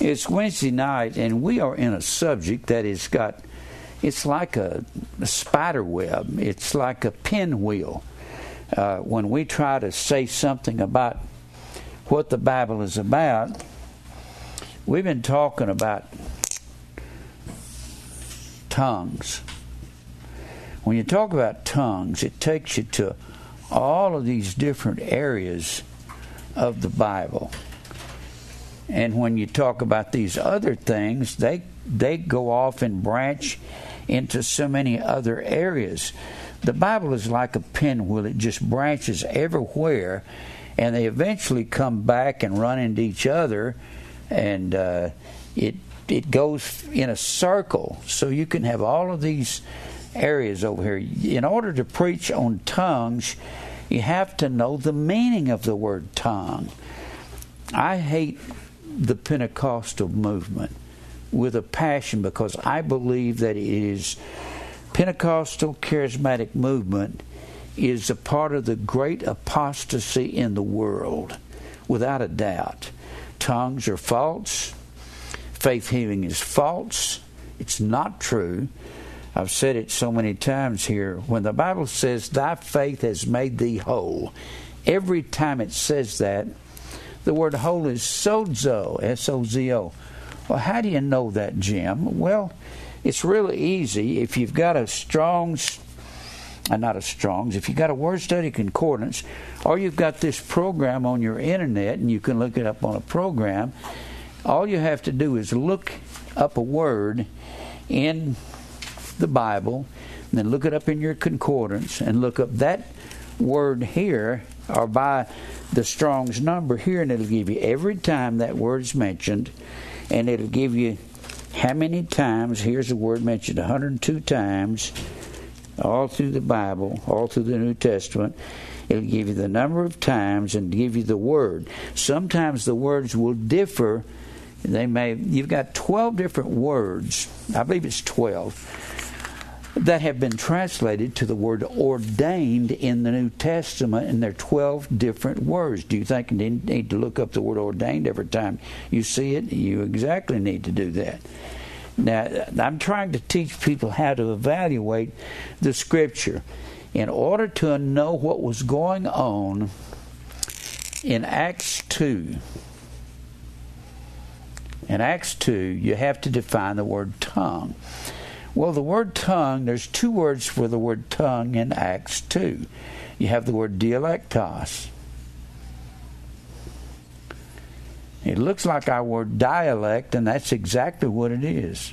It's Wednesday night, and we are in a subject that has got, it's like a, a spider web, it's like a pinwheel. Uh, when we try to say something about what the Bible is about, we've been talking about tongues. When you talk about tongues, it takes you to all of these different areas of the Bible. And when you talk about these other things, they they go off and branch into so many other areas. The Bible is like a pinwheel; it just branches everywhere, and they eventually come back and run into each other, and uh, it it goes in a circle. So you can have all of these areas over here. In order to preach on tongues, you have to know the meaning of the word tongue. I hate the Pentecostal movement with a passion because I believe that it is Pentecostal charismatic movement is a part of the great apostasy in the world, without a doubt. Tongues are false. Faith healing is false. It's not true. I've said it so many times here. When the Bible says, Thy faith has made thee whole, every time it says that, the word whole is sozo, S O Z O. Well, how do you know that, Jim? Well, it's really easy. If you've got a Strong's, uh, not a Strong's, if you've got a Word Study Concordance, or you've got this program on your internet and you can look it up on a program, all you have to do is look up a word in the Bible, and then look it up in your concordance and look up that word here or by the Strong's number here, and it'll give you every time that word's mentioned, and it'll give you how many times. Here's the word mentioned 102 times, all through the Bible, all through the New Testament. It'll give you the number of times and give you the word. Sometimes the words will differ. They may. You've got 12 different words. I believe it's 12 that have been translated to the word ordained in the New Testament, and there are 12 different words. Do you think you need to look up the word ordained every time you see it? You exactly need to do that. Now, I'm trying to teach people how to evaluate the Scripture. In order to know what was going on in Acts 2, in Acts 2, you have to define the word tongue. Well, the word tongue, there's two words for the word tongue in Acts 2. You have the word dialectos. It looks like our word dialect, and that's exactly what it is.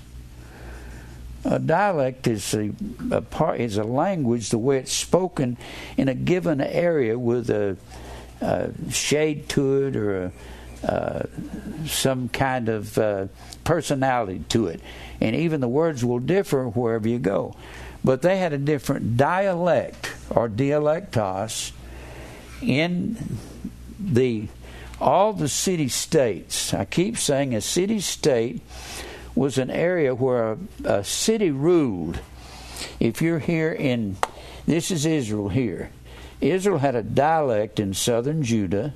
A dialect is a, a part is a language the way it's spoken in a given area with a, a shade to it or a, uh, some kind of uh, personality to it. And even the words will differ wherever you go. But they had a different dialect or dialectos in the all the city states. I keep saying a city state was an area where a, a city ruled. If you're here in this is Israel here. Israel had a dialect in southern Judah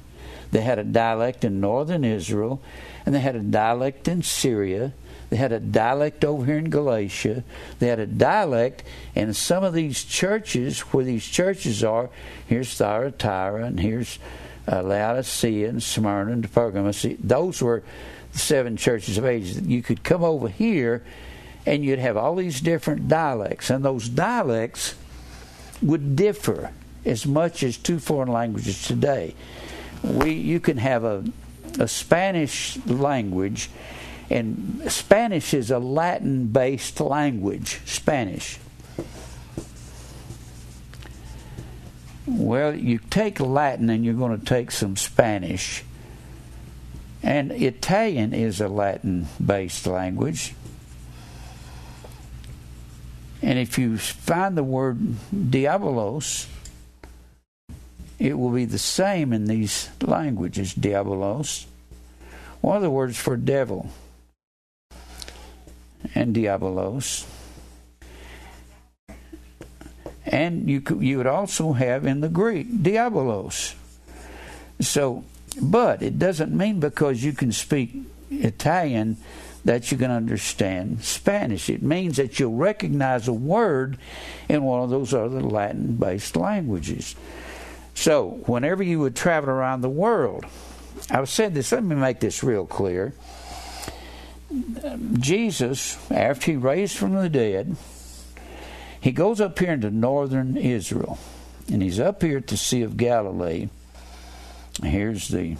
they had a dialect in northern Israel, and they had a dialect in Syria. They had a dialect over here in Galatia. They had a dialect in some of these churches, where these churches are. Here's Thyatira, and here's uh, Laodicea, and Smyrna, and Pergamos. Those were the seven churches of Asia. You could come over here, and you'd have all these different dialects, and those dialects would differ as much as two foreign languages today we you can have a a Spanish language, and Spanish is a Latin based language. Spanish. Well, you take Latin and you're going to take some Spanish. And Italian is a Latin based language. And if you find the word diabolos, it will be the same in these languages, diabolos. One of the words for devil and diabolos. And you could, you would also have in the Greek diabolos. So, but it doesn't mean because you can speak Italian that you can understand Spanish. It means that you'll recognize a word in one of those other Latin based languages. So, whenever you would travel around the world, I've said this, let me make this real clear. Jesus, after he raised from the dead, he goes up here into northern Israel, and he's up here at the Sea of Galilee. Here's the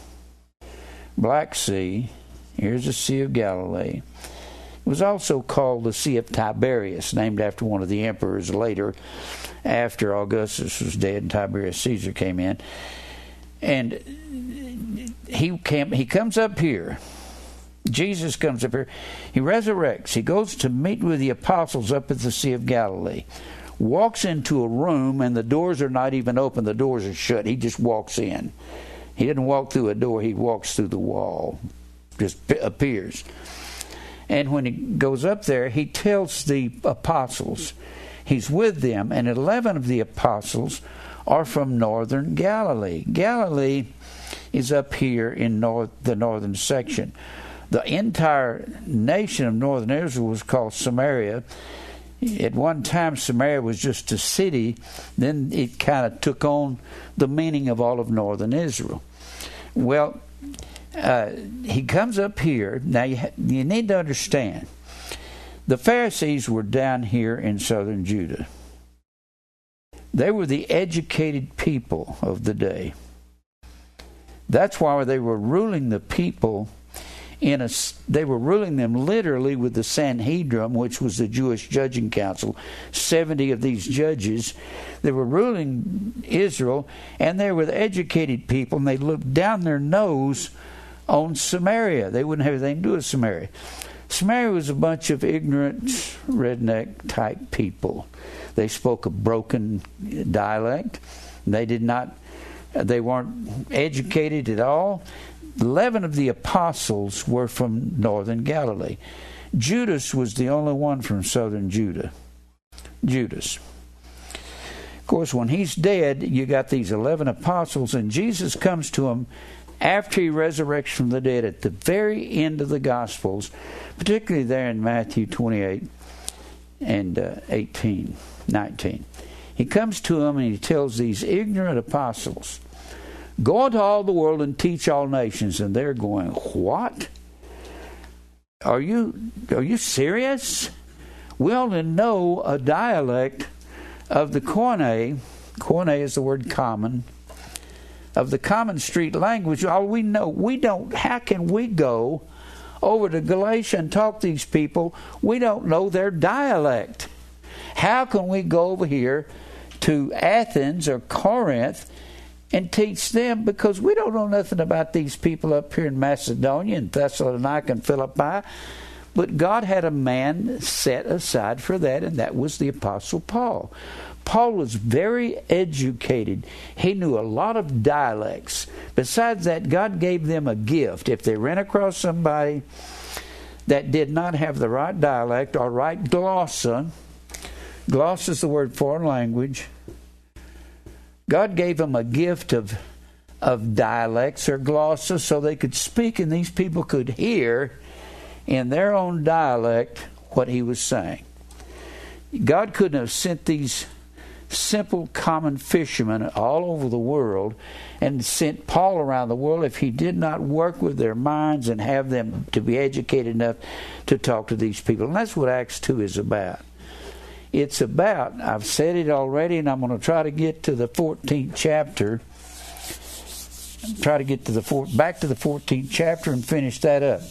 Black Sea, here's the Sea of Galilee. It was also called the Sea of Tiberias, named after one of the emperors later, after Augustus was dead and Tiberius Caesar came in. And he came, he comes up here Jesus comes up here. He resurrects. He goes to meet with the apostles up at the Sea of Galilee. Walks into a room, and the doors are not even open. The doors are shut. He just walks in. He didn't walk through a door, he walks through the wall. Just appears. And when he goes up there, he tells the apostles, he's with them, and 11 of the apostles are from northern Galilee. Galilee is up here in north, the northern section the entire nation of northern Israel was called Samaria. At one time, Samaria was just a city. Then it kind of took on the meaning of all of northern Israel. Well, uh, he comes up here. Now, you, ha- you need to understand the Pharisees were down here in southern Judah. They were the educated people of the day. That's why they were ruling the people in a they were ruling them literally with the Sanhedrin, which was the Jewish judging council. Seventy of these judges, they were ruling Israel, and they were the educated people, and they looked down their nose on Samaria. They wouldn't have anything to do with Samaria. Samaria was a bunch of ignorant, redneck type people. They spoke a broken dialect. They did not. They weren't educated at all. Eleven of the apostles were from northern Galilee. Judas was the only one from southern Judah. Judas. Of course, when he's dead, you got these 11 apostles, and Jesus comes to them after he resurrects from the dead at the very end of the Gospels, particularly there in Matthew 28 and uh, 18, 19. He comes to them and he tells these ignorant apostles, Go into all the world and teach all nations. And they're going, What? Are you are you serious? We only know a dialect of the Koine. Koine is the word common. Of the common street language, all we know, we don't. How can we go over to Galatia and talk to these people? We don't know their dialect. How can we go over here to Athens or Corinth and teach them because we don't know nothing about these people up here in Macedonia and Thessalonica and Philippi. But God had a man set aside for that, and that was the Apostle Paul. Paul was very educated. He knew a lot of dialects. Besides that, God gave them a gift. If they ran across somebody that did not have the right dialect or right glossa, glossa is the word foreign language, God gave them a gift of of dialects or glosses so they could speak and these people could hear in their own dialect what he was saying. God couldn't have sent these simple common fishermen all over the world and sent Paul around the world if he did not work with their minds and have them to be educated enough to talk to these people. And that's what Acts 2 is about it's about. I've said it already, and I'm going to try to get to the 14th chapter. Try to get to the four, back to the 14th chapter and finish that up.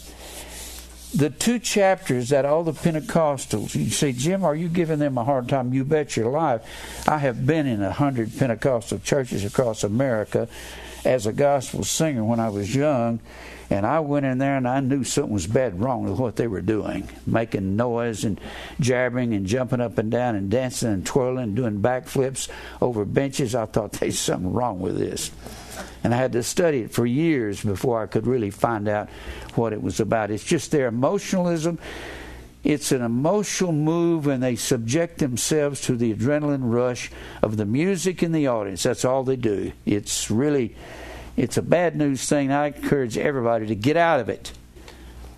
The two chapters that all the Pentecostals, you say, Jim, are you giving them a hard time? You bet your life. I have been in a hundred Pentecostal churches across America as a gospel singer when I was young, and I went in there and I knew something was bad wrong with what they were doing, making noise and jabbering and jumping up and down and dancing and twirling and doing backflips over benches. I thought there's something wrong with this. And I had to study it for years before I could really find out what it was about. It's just their emotionalism. It's an emotional move, and they subject themselves to the adrenaline rush of the music and the audience. That's all they do. It's really it's a bad news thing. I encourage everybody to get out of it.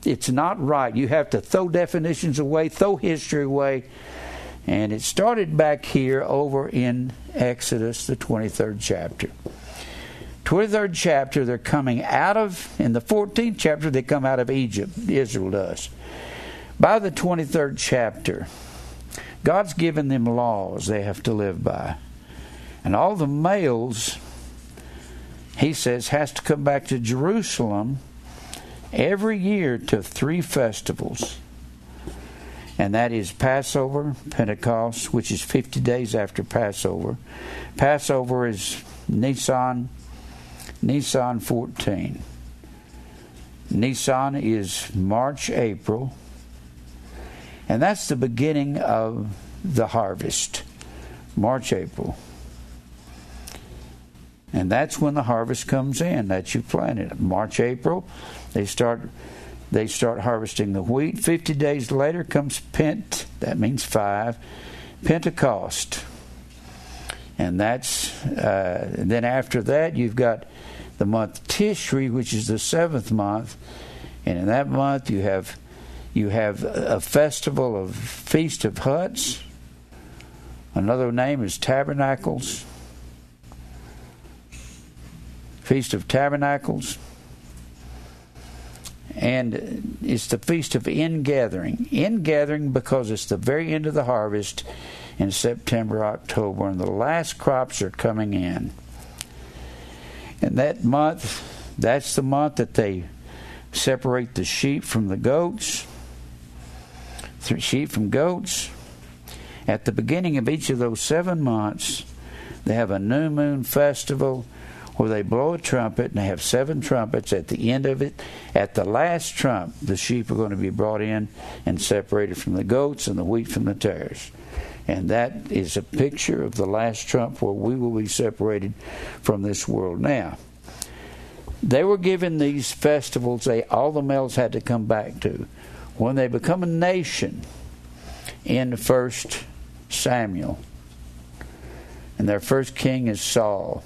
It's not right. You have to throw definitions away, throw history away. And it started back here over in Exodus, the 23rd chapter. 23rd chapter, they're coming out of, in the 14th chapter, they come out of Egypt. Israel does. By the 23rd chapter, God's given them laws they have to live by. And all the males, he says, has to come back to Jerusalem every year to three festivals. And that is Passover, Pentecost, which is 50 days after Passover. Passover is Nisan, Nisan 14. Nisan is March, April. And that's the beginning of the harvest. March, April. And that's when the harvest comes in that you planted. March, April, they start they start harvesting the wheat. Fifty days later comes Pent, that means five, Pentecost. And that's uh, and then after that you've got the month Tishri, which is the seventh month, and in that month you have you have a festival of feast of huts. Another name is tabernacles. Feast of Tabernacles. And it's the Feast of Ingathering. Ingathering because it's the very end of the harvest in September, October, and the last crops are coming in. And that month, that's the month that they separate the sheep from the goats, sheep from goats. At the beginning of each of those seven months, they have a new moon festival where they blow a trumpet and they have seven trumpets at the end of it. At the last trump, the sheep are going to be brought in and separated from the goats and the wheat from the tares. And that is a picture of the last trump where we will be separated from this world. Now, they were given these festivals, they, all the males had to come back to. When they become a nation in first Samuel, and their first king is Saul.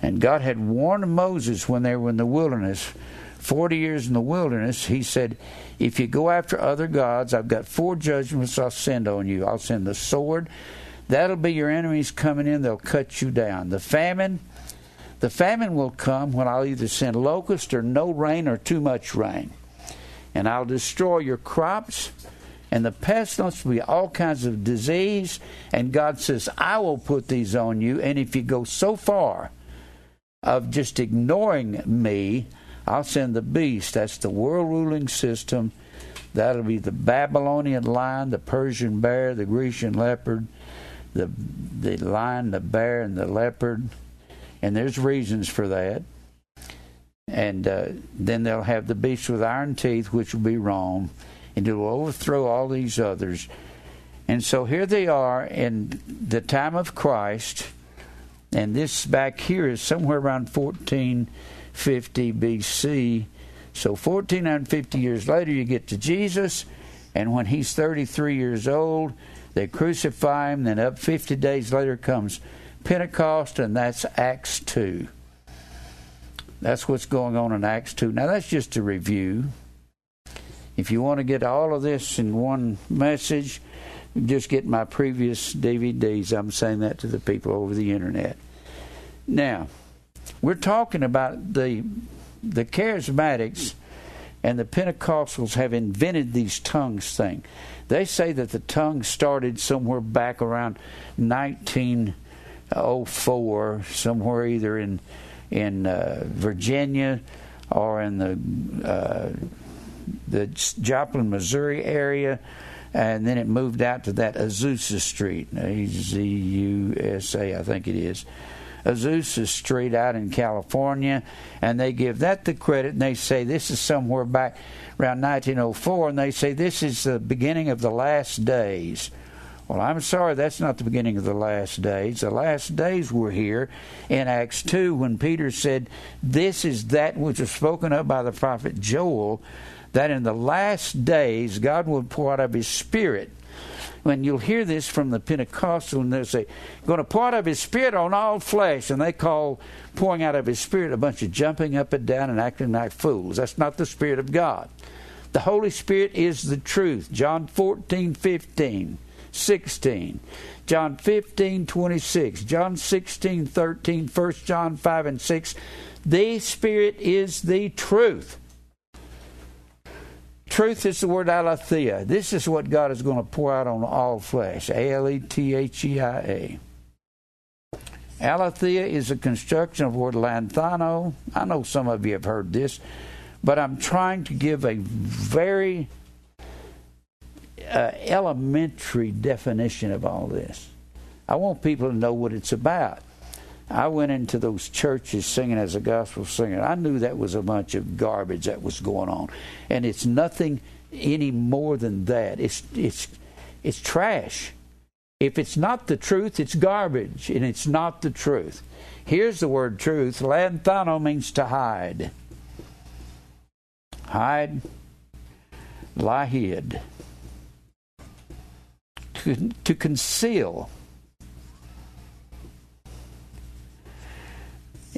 And God had warned Moses when they were in the wilderness, 40 years in the wilderness, he said, If you go after other gods, I've got four judgments I'll send on you. I'll send the sword. That'll be your enemies coming in, they'll cut you down. The famine, the famine will come when I'll either send locust or no rain or too much rain. And I'll destroy your crops and the pestilence will be all kinds of disease. And God says, I will put these on you. And if you go so far of just ignoring me, I'll send the beast. That's the world ruling system. That'll be the Babylonian lion, the Persian bear, the Grecian leopard, the the lion, the bear, and the leopard. And there's reasons for that. And uh, then they'll have the beast with iron teeth, which will be Rome, and it will overthrow all these others. And so here they are in the time of Christ and this back here is somewhere around 1450 BC. So 1450 years later, you get to Jesus, and when he's 33 years old, they crucify him. Then up 50 days later comes Pentecost, and that's Acts 2. That's what's going on in Acts 2. Now, that's just a review. If you want to get all of this in one message, just get my previous DVDs. I'm saying that to the people over the internet. Now, we're talking about the the charismatics and the Pentecostals have invented these tongues thing. They say that the tongue started somewhere back around 1904, somewhere either in in uh, Virginia or in the uh, the Joplin, Missouri area, and then it moved out to that Azusa Street, A Z U S A, I think it is. Azusa Street out in California, and they give that the credit, and they say this is somewhere back around 1904, and they say this is the beginning of the last days. Well, I'm sorry, that's not the beginning of the last days. The last days were here in Acts 2 when Peter said, This is that which was spoken of by the prophet Joel, that in the last days God would pour out of his Spirit when you'll hear this from the Pentecostal, and they'll say, going to pour out of his spirit on all flesh. And they call pouring out of his spirit a bunch of jumping up and down and acting like fools. That's not the spirit of God. The Holy Spirit is the truth. John 14, 15, 16. John 15, 26. John 16, 13. 1 John 5 and 6. The Spirit is the truth. Truth is the word aletheia. This is what God is going to pour out on all flesh. A L E T H E I A. Aletheia is a construction of the word lanthano. I know some of you have heard this, but I'm trying to give a very uh, elementary definition of all this. I want people to know what it's about. I went into those churches singing as a gospel singer. I knew that was a bunch of garbage that was going on, and it's nothing any more than that. It's it's it's trash. If it's not the truth, it's garbage, and it's not the truth. Here's the word truth. Lanthano means to hide. Hide, lie hid. To, to conceal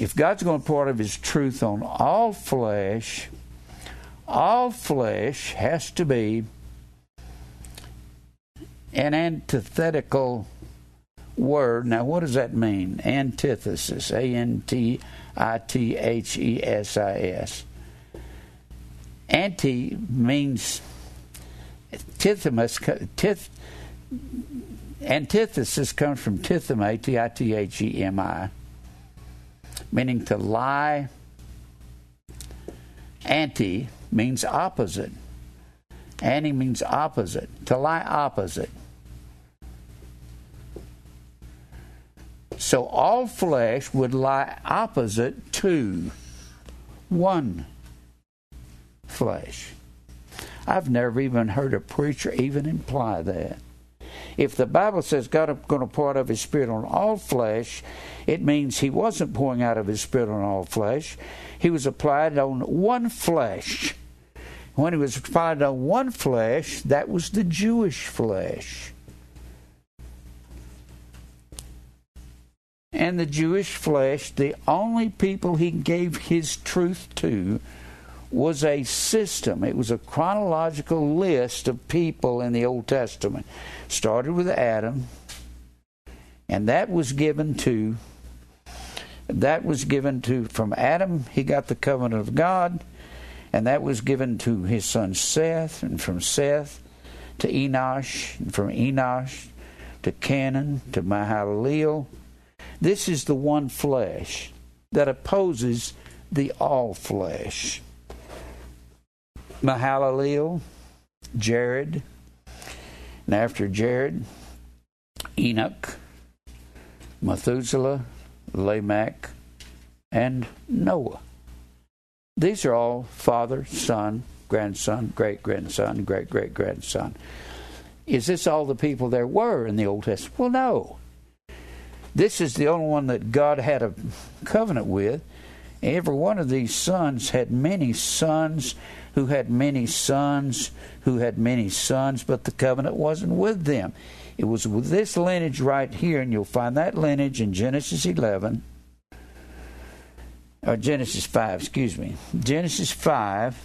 if God's going to pour out of His truth on all flesh, all flesh has to be an antithetical word. Now, what does that mean? Antithesis. A N T I T H E S I S. Anti means tithymus. Tith, antithesis comes from tithemi, T I T H E M I meaning to lie. Anti means opposite. Anti means opposite. To lie opposite. So all flesh would lie opposite to one flesh. I've never even heard a preacher even imply that. If the Bible says God is going to pour out of His Spirit on all flesh, it means He wasn't pouring out of His Spirit on all flesh. He was applied on one flesh. When He was applied on one flesh, that was the Jewish flesh. And the Jewish flesh, the only people He gave His truth to was a system. It was a chronological list of people in the Old Testament. Started with Adam, and that was given to that was given to from Adam he got the covenant of God, and that was given to his son Seth, and from Seth to Enosh, and from Enosh to Cainan to Mahalalel. This is the one flesh that opposes the all flesh. Mahalalel, Jared, and after Jared, Enoch, Methuselah, Lamech, and Noah. These are all father, son, grandson, great grandson, great great grandson. Is this all the people there were in the Old Testament? Well, no. This is the only one that God had a covenant with. Every one of these sons had many sons who had many sons, who had many sons, but the covenant wasn't with them. It was with this lineage right here, and you'll find that lineage in Genesis 11, or Genesis 5, excuse me. Genesis 5,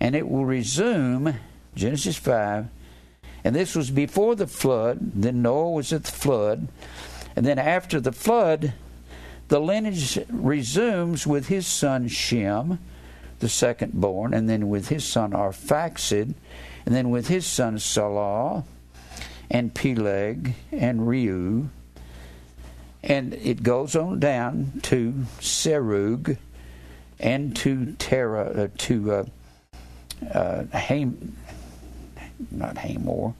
and it will resume, Genesis 5, and this was before the flood, then Noah was at the flood, and then after the flood, the lineage resumes with his son Shem, the second born, and then with his son Arphaxad, and then with his son Salah, and Peleg, and Reu, and it goes on down to Serug, and to Terah, uh, to uh, uh, Ham, not Hamor.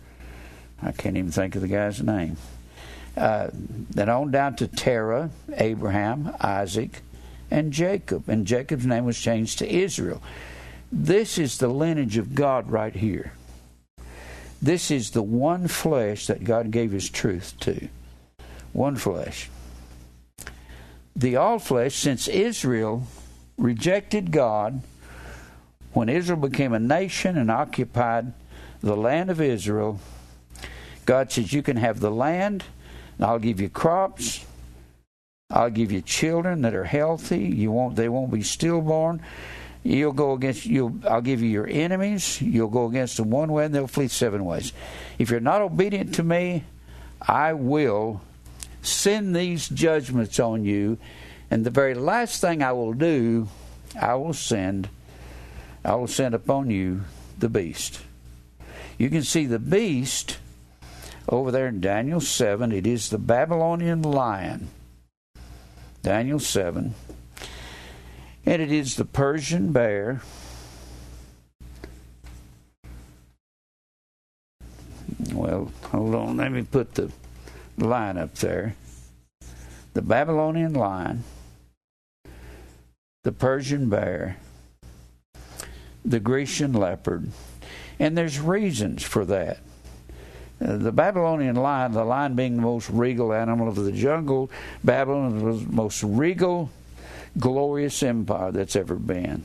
I can't even think of the guy's name. Uh, then on down to Terah, Abraham, Isaac, and Jacob. And Jacob's name was changed to Israel. This is the lineage of God right here. This is the one flesh that God gave His truth to. One flesh. The all flesh, since Israel rejected God, when Israel became a nation and occupied the land of Israel, God says, You can have the land, and I'll give you crops, I'll give you children that are healthy. You won't they won't be stillborn. You'll go against you I'll give you your enemies. You'll go against them one way and they'll flee seven ways. If you're not obedient to me, I will send these judgments on you. And the very last thing I will do, I will send I will send upon you the beast. You can see the beast over there in Daniel 7. It is the Babylonian lion. Daniel 7. And it is the Persian bear. Well, hold on. Let me put the line up there. The Babylonian lion, the Persian bear, the Grecian leopard. And there's reasons for that. Uh, the Babylonian lion, the lion being the most regal animal of the jungle, Babylon was the most regal, glorious empire that's ever been.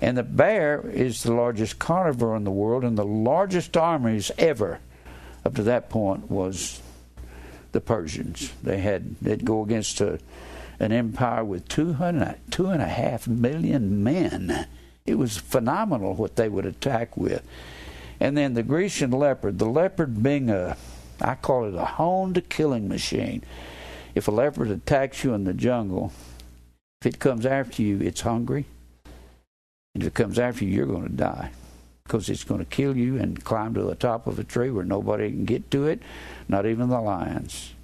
And the bear is the largest carnivore in the world, and the largest armies ever up to that point was the Persians. They had they'd go against a, an empire with two hundred two and a half million men. It was phenomenal what they would attack with. And then the Grecian leopard, the leopard being a, I call it a honed killing machine. If a leopard attacks you in the jungle, if it comes after you, it's hungry. And if it comes after you, you're going to die because it's going to kill you and climb to the top of a tree where nobody can get to it, not even the lions.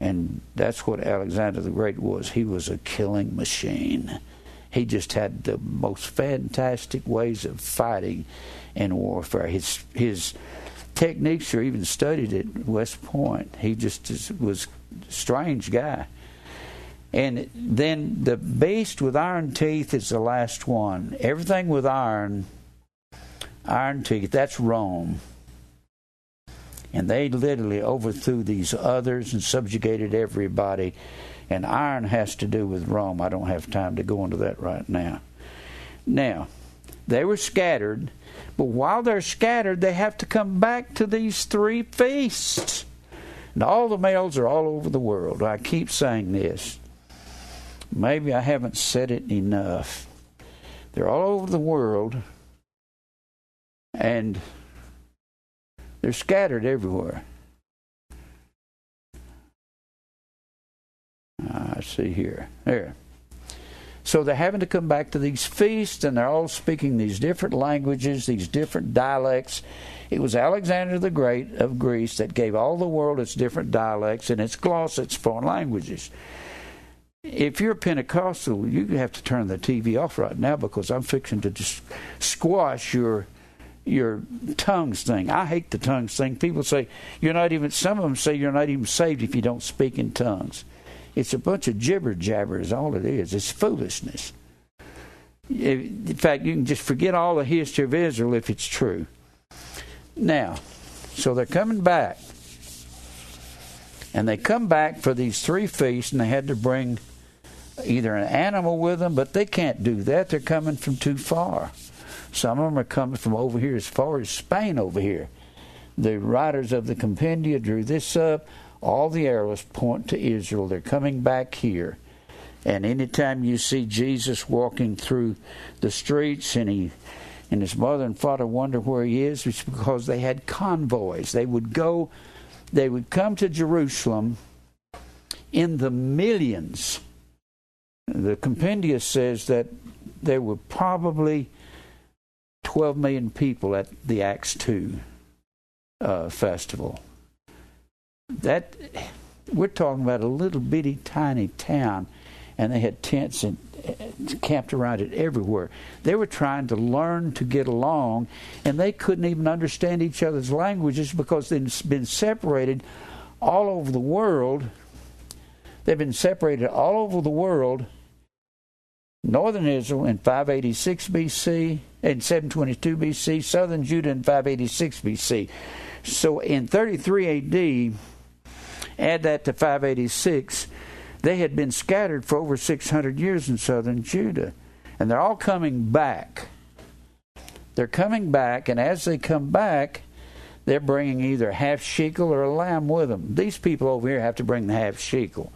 And that's what Alexander the Great was. He was a killing machine. He just had the most fantastic ways of fighting in warfare. His his techniques are even studied at West Point. He just was a strange guy. And then the beast with iron teeth is the last one. Everything with iron, iron teeth, that's Rome. And they literally overthrew these others and subjugated everybody. And iron has to do with Rome. I don't have time to go into that right now. Now, they were scattered but while they're scattered, they have to come back to these three feasts. And all the males are all over the world. I keep saying this. Maybe I haven't said it enough. They're all over the world, and they're scattered everywhere. Ah, I see here. There. So they're having to come back to these feasts, and they're all speaking these different languages, these different dialects. It was Alexander the Great of Greece that gave all the world its different dialects and its gloss, its foreign languages. If you're Pentecostal, you have to turn the TV off right now because I'm fixing to just squash your your tongues thing. I hate the tongues thing. People say you're not even. Some of them say you're not even saved if you don't speak in tongues. It's a bunch of jibber jabber, is all it is. It's foolishness. In fact, you can just forget all the history of Israel if it's true. Now, so they're coming back. And they come back for these three feasts, and they had to bring either an animal with them, but they can't do that. They're coming from too far. Some of them are coming from over here as far as Spain over here. The writers of the Compendia drew this up all the arrows point to Israel. They're coming back here. And anytime you see Jesus walking through the streets and he and his mother and father wonder where he is, it's because they had convoys. They would go, they would come to Jerusalem in the millions. The compendium says that there were probably 12 million people at the Acts 2 uh, festival that we're talking about a little bitty tiny town and they had tents and uh, camped around it everywhere. They were trying to learn to get along, and they couldn't even understand each other's languages because they'd been separated all over the world. They've been separated all over the world. Northern Israel in 586 BC, in 722 BC, southern Judah in 586 BC. So in 33 AD, Add that to 586. They had been scattered for over 600 years in southern Judah. And they're all coming back. They're coming back, and as they come back, they're bringing either half shekel or a lamb with them. These people over here have to bring the half shekel.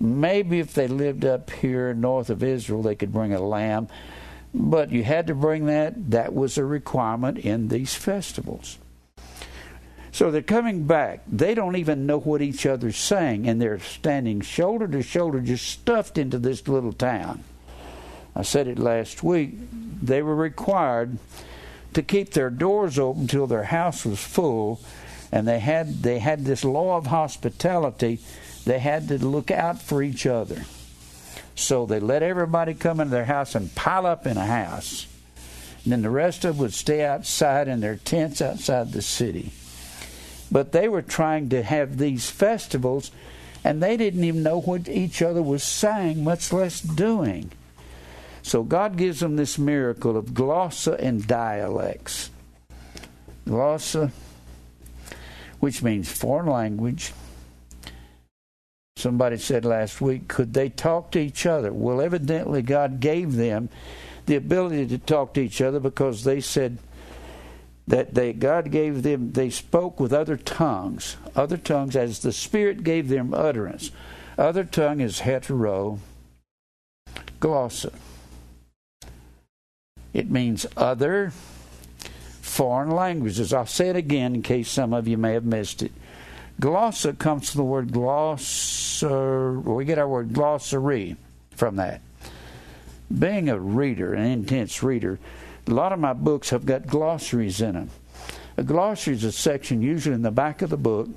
Maybe if they lived up here north of Israel, they could bring a lamb, but you had to bring that. That was a requirement in these festivals. So they're coming back. They don't even know what each other's saying, and they're standing shoulder to shoulder, just stuffed into this little town. I said it last week. They were required to keep their doors open till their house was full, and they had they had this law of hospitality. They had to look out for each other. So they let everybody come into their house and pile up in a house. And then the rest of them would stay outside in their tents outside the city. But they were trying to have these festivals, and they didn't even know what each other was saying, much less doing. So God gives them this miracle of glossa and dialects. Glossa, which means foreign language. Somebody said last week, could they talk to each other? Well, evidently, God gave them the ability to talk to each other because they said that they God gave them they spoke with other tongues, other tongues as the Spirit gave them utterance. Other tongue is hetero glossa. It means other foreign languages. I'll say it again in case some of you may have missed it. Glossa comes from the word glossar. We get our word glossary from that. Being a reader, an intense reader, a lot of my books have got glossaries in them. A glossary is a section usually in the back of the book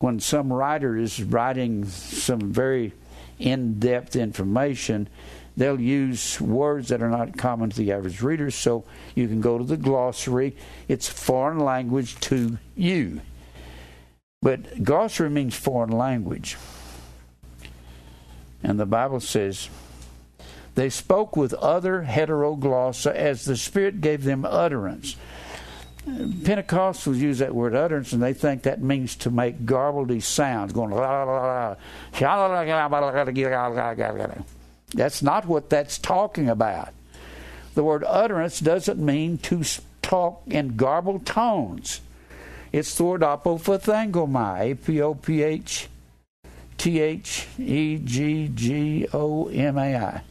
when some writer is writing some very in depth information they'll use words that are not common to the average reader, so you can go to the glossary. It's foreign language to you. But glossary means foreign language. And the Bible says, they spoke with other heteroglossa as the Spirit gave them utterance. Pentecostals use that word utterance, and they think that means to make garbledy sounds, going la la la la, that's not what that's talking about. The word utterance doesn't mean to talk in garbled tones. It's the word apophthegomai, A P O P H T H E G G O M A I.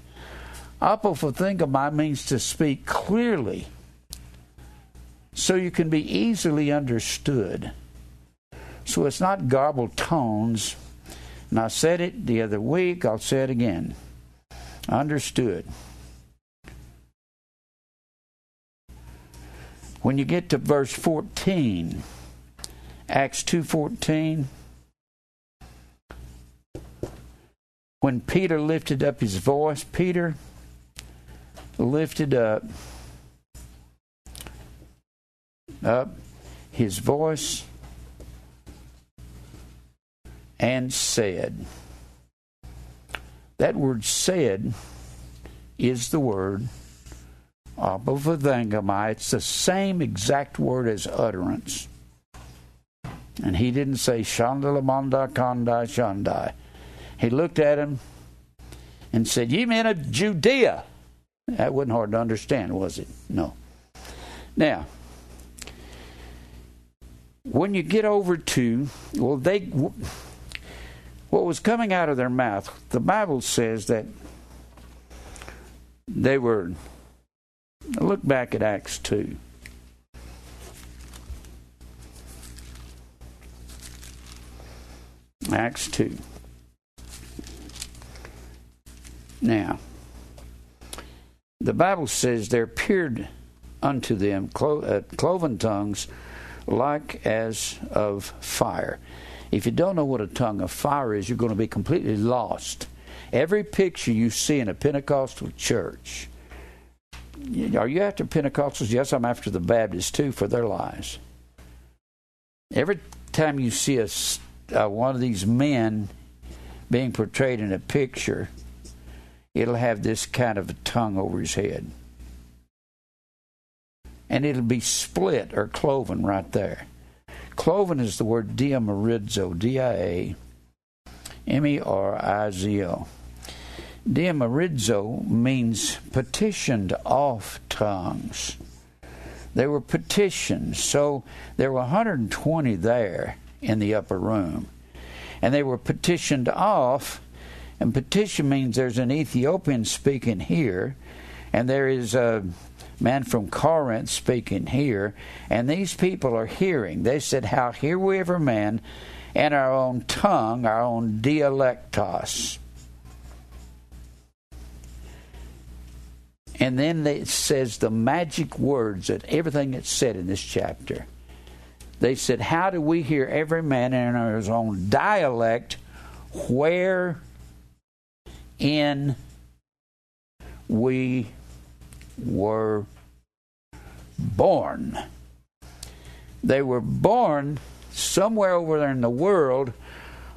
Apophthegomai means to speak clearly so you can be easily understood. So it's not garbled tones. And I said it the other week, I'll say it again understood. When you get to verse 14, Acts 2:14, when Peter lifted up his voice, Peter lifted up up his voice and said, that word said is the word apophthegomai. It's the same exact word as utterance. And he didn't say Shandalamanda Kandai Shandai. He looked at him and said, Ye men of Judea. That wasn't hard to understand, was it? No. Now, when you get over to, well, they what was coming out of their mouth, the Bible says that they were. Look back at Acts 2. Acts 2. Now, the Bible says there appeared unto them clo- uh, cloven tongues like as of fire. If you don't know what a tongue of fire is, you're going to be completely lost. Every picture you see in a Pentecostal church, are you after Pentecostals? Yes, I'm after the Baptists too for their lies. Every time you see a, uh, one of these men being portrayed in a picture, it'll have this kind of a tongue over his head. And it'll be split or cloven right there. Cloven is the word diamerizo, D I A M E R I Z O. Diamerizo means petitioned off tongues. There were petitions. So there were 120 there in the upper room. And they were petitioned off. And petition means there's an Ethiopian speaking here, and there is a man from Corinth speaking here, and these people are hearing. They said, How hear we every man in our own tongue, our own dialectos. And then it says the magic words that everything that's said in this chapter. They said, How do we hear every man in his own dialect where in we were born? They were born somewhere over there in the world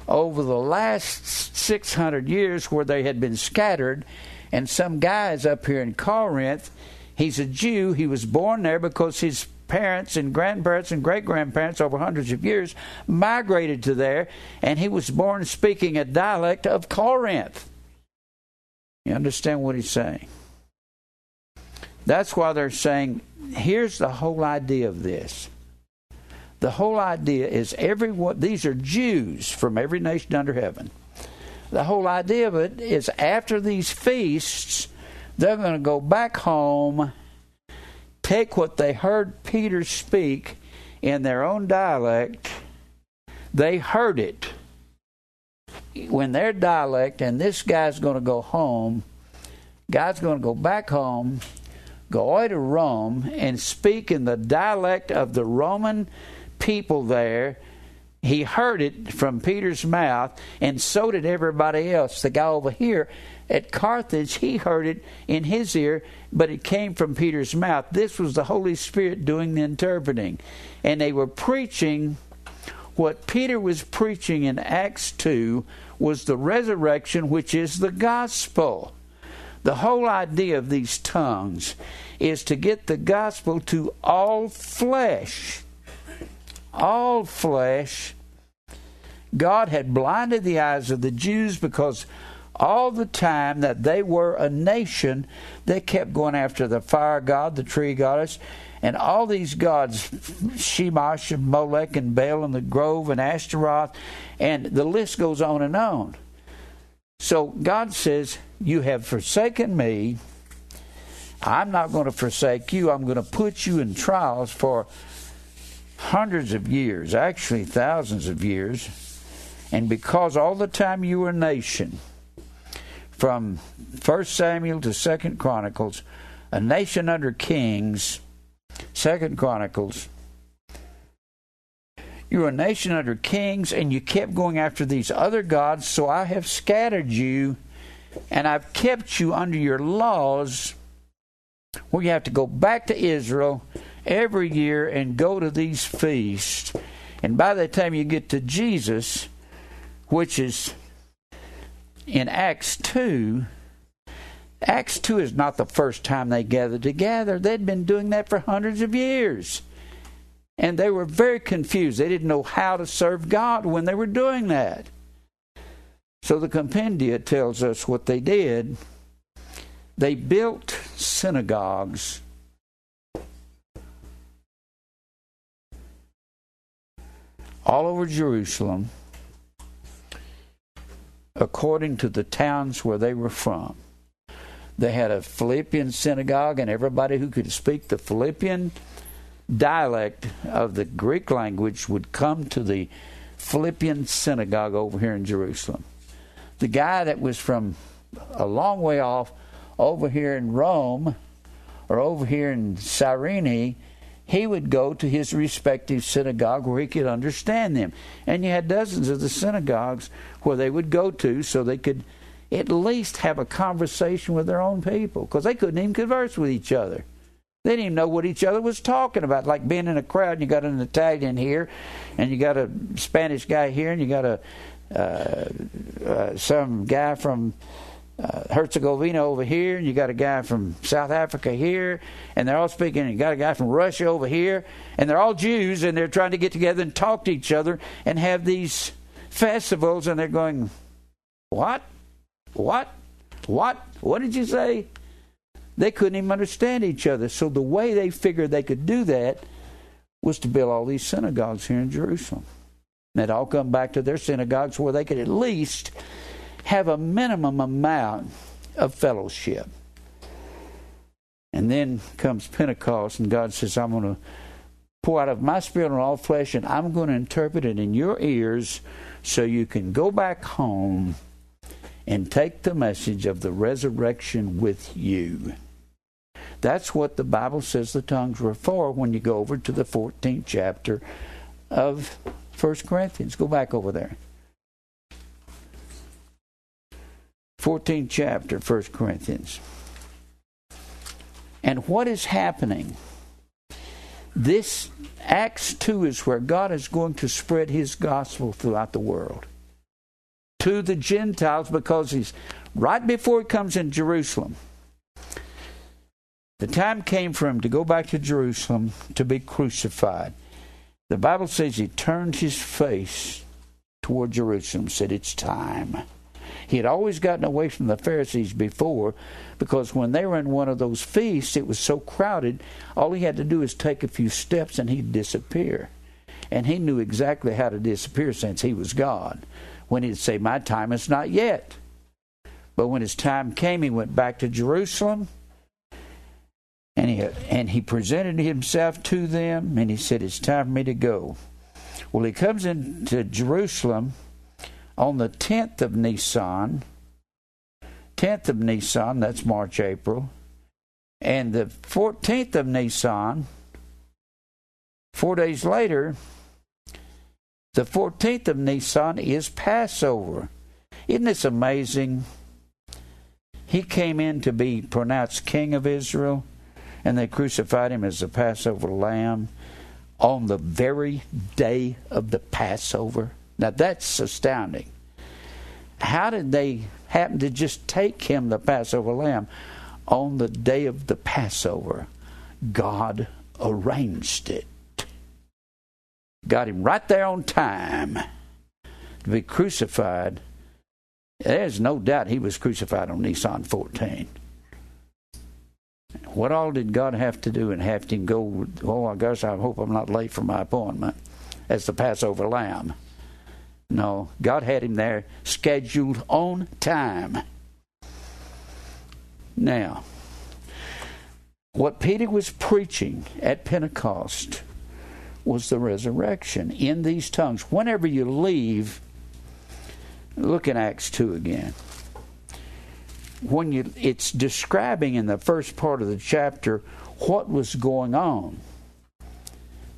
over the last 600 years where they had been scattered and some guys up here in Corinth, he's a Jew. He was born there because his parents and grandparents and great grandparents over hundreds of years migrated to there, and he was born speaking a dialect of Corinth. You understand what he's saying? That's why they're saying here's the whole idea of this. The whole idea is everyone, these are Jews from every nation under heaven the whole idea of it is after these feasts, they're going to go back home, take what they heard Peter speak in their own dialect. They heard it when their dialect, and this guy's going to go home. God's going to go back home, go away to Rome, and speak in the dialect of the Roman people there he heard it from Peter's mouth, and so did everybody else. The guy over here at Carthage, he heard it in his ear, but it came from Peter's mouth. This was the Holy Spirit doing the interpreting. And they were preaching what Peter was preaching in Acts 2 was the resurrection, which is the gospel. The whole idea of these tongues is to get the gospel to all flesh all flesh. God had blinded the eyes of the Jews because all the time that they were a nation, they kept going after the fire god, the tree goddess, and all these gods, Shemash and Molech and Baal and the Grove and Ashtaroth, and the list goes on and on. So God says, You have forsaken me. I'm not going to forsake you. I'm going to put you in trials for hundreds of years, actually thousands of years, and because all the time you were a nation, from 1 Samuel to 2 Chronicles, a nation under kings, 2 Chronicles, you were a nation under kings, and you kept going after these other gods, so I have scattered you, and I've kept you under your laws, where you have to go back to Israel every year and go to these feasts. And by the time you get to Jesus, which is in Acts 2, Acts 2 is not the first time they gathered together. They'd been doing that for hundreds of years. And they were very confused. They didn't know how to serve God when they were doing that. So the compendia tells us what they did. They built synagogues all over Jerusalem according to the towns where they were from. They had a Philippian synagogue, and everybody who could speak the Philippian dialect of the Greek language would come to the Philippian synagogue over here in Jerusalem. The guy that was from a long way off over here in Rome or over here in Cyrene he would go to his respective synagogue where he could understand them. And you had dozens of the synagogues where they would go to so they could at least have a conversation with their own people because they couldn't even converse with each other. They didn't even know what each other was talking about. Like being in a crowd, and you got an Italian here, and you got a Spanish guy here, and you got a uh, uh, some guy from uh, Herzegovina over here, and you got a guy from South Africa here, and they're all speaking. And you got a guy from Russia over here, and they're all Jews, and they're trying to get together and talk to each other and have these festivals, and they're going, "What? What? What? What did you say?" They couldn't even understand each other. So the way they figured they could do that was to build all these synagogues here in Jerusalem. And they'd all come back to their synagogues where they could at least have a minimum amount of fellowship. And then comes Pentecost, and God says, I'm going to pour out of my spirit on all flesh, and I'm going to interpret it in your ears so you can go back home and take the message of the resurrection with you. That's what the Bible says the tongues were for when you go over to the 14th chapter of 1 Corinthians. Go back over there. 14th chapter, 1 Corinthians. And what is happening? This Acts 2 is where God is going to spread his gospel throughout the world to the Gentiles because he's right before he comes in Jerusalem. The time came for him to go back to Jerusalem to be crucified. The Bible says he turned his face toward Jerusalem, said, It's time. He had always gotten away from the Pharisees before because when they were in one of those feasts, it was so crowded, all he had to do is take a few steps and he'd disappear. And he knew exactly how to disappear since he was God. When he'd say, My time is not yet. But when his time came, he went back to Jerusalem and he, and he presented himself to them and he said, It's time for me to go. Well, he comes into Jerusalem on the 10th of Nisan. 10th of Nisan, that's March, April. And the 14th of Nisan, four days later, the 14th of Nisan is Passover. Isn't this amazing? He came in to be pronounced King of Israel and they crucified him as the Passover lamb on the very day of the Passover. Now that's astounding. How did they happen to just take him, the Passover lamb, on the day of the Passover? God arranged it. Got him right there on time to be crucified. There's no doubt he was crucified on Nisan 14. What all did God have to do and have him go? Oh, I guess I hope I'm not late for my appointment as the Passover lamb. No, God had him there scheduled on time. Now, what Peter was preaching at Pentecost was the resurrection in these tongues. Whenever you leave, look in Acts 2 again when you it's describing in the first part of the chapter what was going on.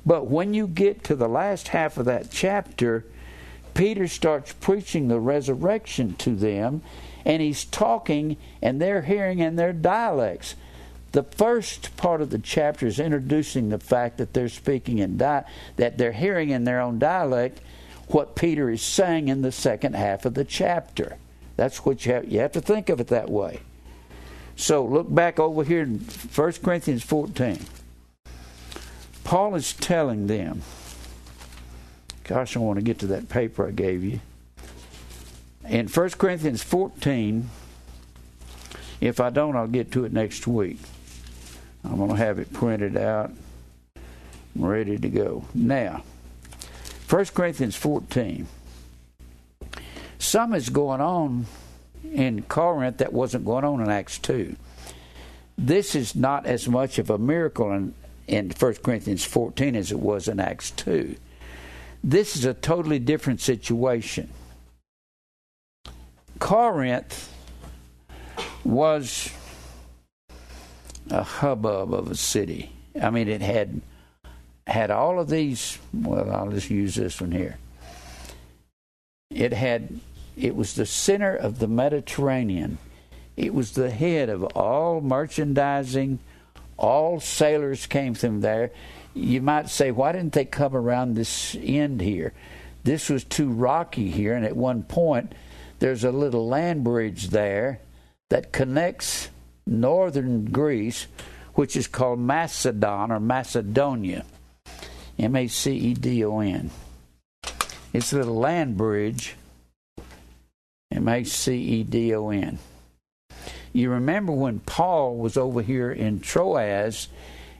But when you get to the last half of that chapter, Peter starts preaching the resurrection to them, and he's talking, and they're hearing in their dialects. The first part of the chapter is introducing the fact that they're speaking in di- that they're hearing in their own dialect what Peter is saying in the second half of the chapter. That's what you have. You have to think of it that way. So look back over here in 1 Corinthians 14. Paul is telling them, gosh, I want to get to that paper I gave you. In 1 Corinthians 14, if I don't, I'll get to it next week. I'm going to have it printed out, ready to go. Now, 1 Corinthians 14 some is going on in Corinth that wasn't going on in Acts 2. This is not as much of a miracle in, in 1 Corinthians 14 as it was in Acts 2. This is a totally different situation. Corinth was a hubbub of a city. I mean, it had had all of these. Well, I'll just use this one here. It had it was the center of the Mediterranean. It was the head of all merchandising. All sailors came from there. You might say, why didn't they come around this end here? This was too rocky here, and at one point, there's a little land bridge there that connects northern Greece, which is called Macedon or Macedonia. M A C E D O N. It's a little land bridge M A C E D O N. You remember when Paul was over here in Troas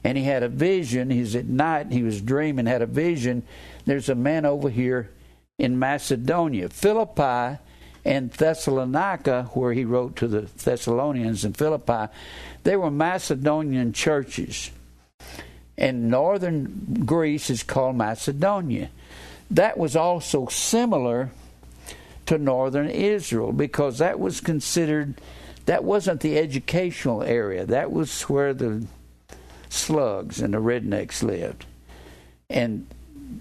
and he had a vision. He's at night, he was dreaming, had a vision. There's a man over here in Macedonia. Philippi and Thessalonica, where he wrote to the Thessalonians in Philippi, they were Macedonian churches. And northern Greece is called Macedonia. That was also similar to northern Israel because that was considered, that wasn't the educational area. That was where the slugs and the rednecks lived. And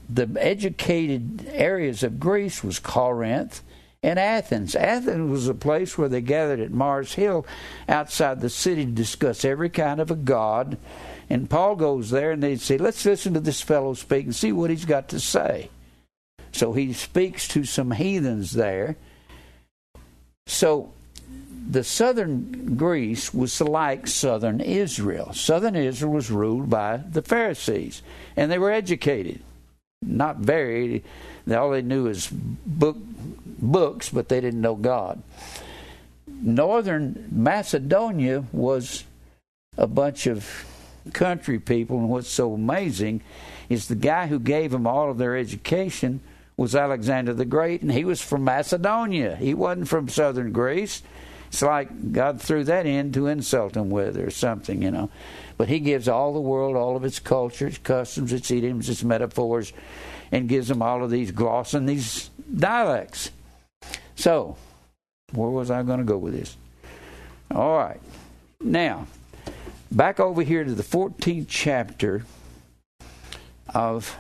the educated areas of Greece was Corinth and Athens. Athens was a place where they gathered at Mars Hill outside the city to discuss every kind of a god. And Paul goes there and they say, Let's listen to this fellow speak and see what he's got to say. So he speaks to some heathens there. So the southern Greece was like southern Israel. Southern Israel was ruled by the Pharisees, and they were educated. Not very. All they knew is book, books, but they didn't know God. Northern Macedonia was a bunch of country people, and what's so amazing is the guy who gave them all of their education was Alexander the Great, and he was from Macedonia. He wasn't from southern Greece. It's like God threw that in to insult him with or something, you know. But he gives all the world all of its culture, its customs, its idioms, its metaphors, and gives them all of these gloss and these dialects. So, where was I going to go with this? All right. Now, back over here to the 14th chapter of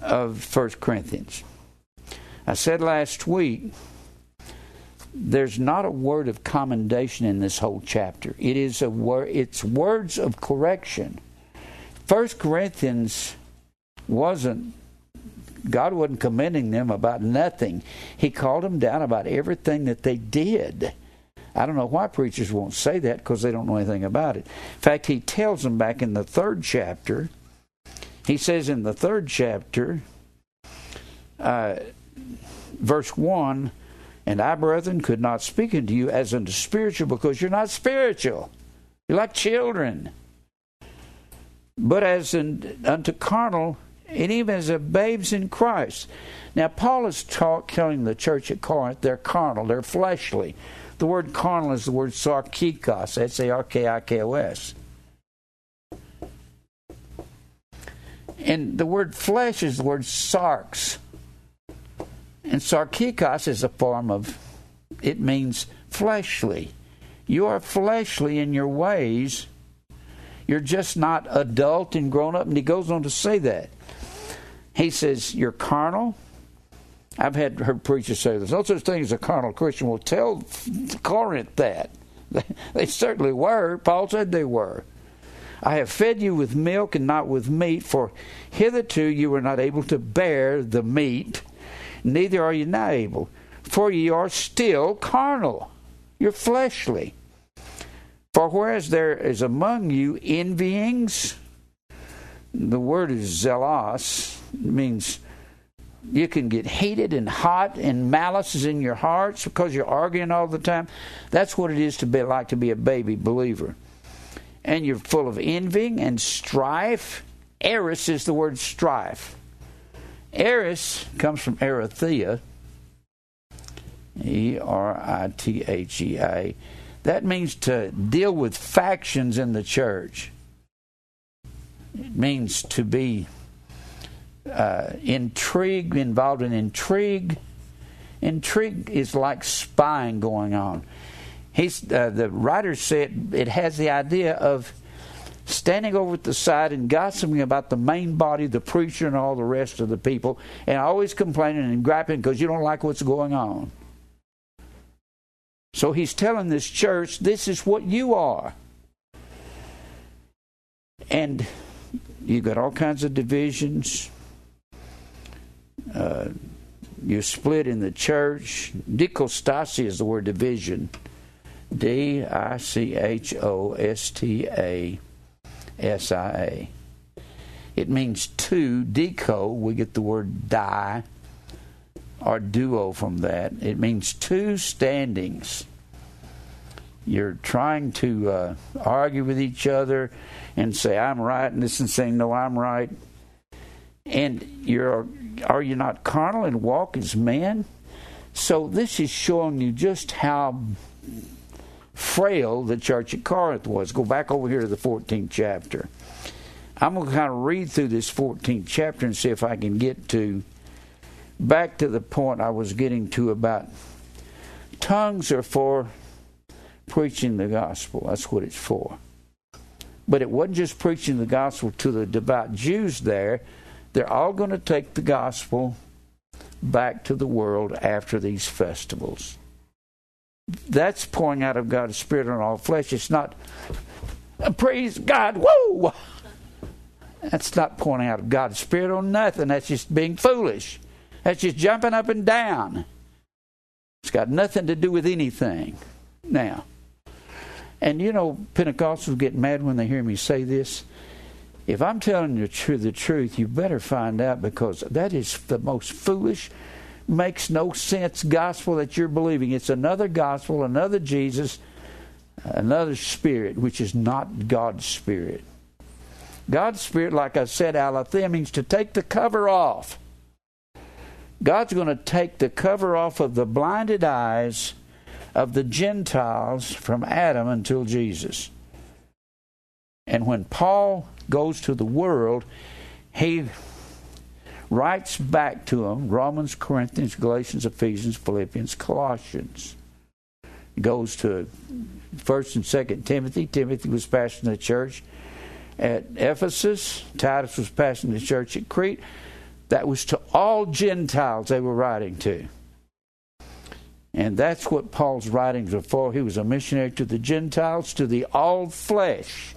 of First Corinthians. I said last week there's not a word of commendation in this whole chapter. It is a word it's words of correction. First Corinthians wasn't God wasn't commending them about nothing. He called them down about everything that they did. I don't know why preachers won't say that because they don't know anything about it. In fact, he tells them back in the third chapter, he says in the third chapter, uh, verse 1 and I, brethren, could not speak unto you as unto spiritual because you're not spiritual. You're like children. But as in, unto carnal, and even as a babes in Christ. Now, Paul is talk, telling the church at Corinth they're carnal, they're fleshly. The word carnal is the word sarkikos, S A R K I K O S. And the word flesh is the word sarx. And sarkikos is a form of, it means fleshly. You are fleshly in your ways. You're just not adult and grown up. And he goes on to say that. He says, You're carnal. I've had heard preachers say there's no such thing as a carnal Christian. Well, tell Corinth that. They certainly were. Paul said they were. I have fed you with milk and not with meat, for hitherto you were not able to bear the meat neither are you now able, for ye are still carnal. You're fleshly. For whereas there is among you envyings, the word is zealous, means you can get heated and hot and malice is in your hearts because you're arguing all the time. That's what it is to be like to be a baby believer. And you're full of envying and strife. Eris is the word strife. Eris comes from Erithia, E R I T H E A. That means to deal with factions in the church. It means to be uh, intrigue, involved in intrigue. Intrigue is like spying going on. He's uh, the writer said it has the idea of standing over at the side and gossiping about the main body, the preacher, and all the rest of the people, and always complaining and griping because you don't like what's going on. So he's telling this church, this is what you are. And you've got all kinds of divisions. Uh, you're split in the church. Dichostasia is the word division. D I C H O S T A S I A. It means two. Deco, we get the word die or duo from that. It means two standings. you're trying to uh, argue with each other and say I'm right, and this and saying no, I'm right, and you're are you not carnal and walk as men? So this is showing you just how frail the church at Corinth was. Go back over here to the 14th chapter. I'm going to kind of read through this 14th chapter and see if I can get to back to the point I was getting to about tongues are for preaching the gospel. That's what it's for. But it wasn't just preaching the gospel to the devout Jews there. They're all going to take the gospel back to the world after these festivals. That's pouring out of God's Spirit on all flesh. It's not, praise God, whoa! That's not pouring out of God's Spirit on nothing. That's just being foolish. That's just jumping up and down. It's got nothing to do with anything. Now, and you know, Pentecostals get mad when they hear me say this. If I'm telling you the truth, you better find out because that is the most foolish, makes no sense gospel that you're believing. It's another gospel, another Jesus, another spirit, which is not God's spirit. God's Spirit, like I said, aletheia means to take the cover off. God's going to take the cover off of the blinded eyes of the Gentiles from Adam until Jesus. And when Paul goes to the world, he writes back to them Romans, Corinthians, Galatians, Ephesians, Philippians, Colossians. Goes to 1st and 2nd Timothy. Timothy was pastoring the church at Ephesus. Titus was pastoring the church at Crete. That was to all Gentiles they were writing to. And that's what Paul's writings are for. He was a missionary to the Gentiles, to the all flesh.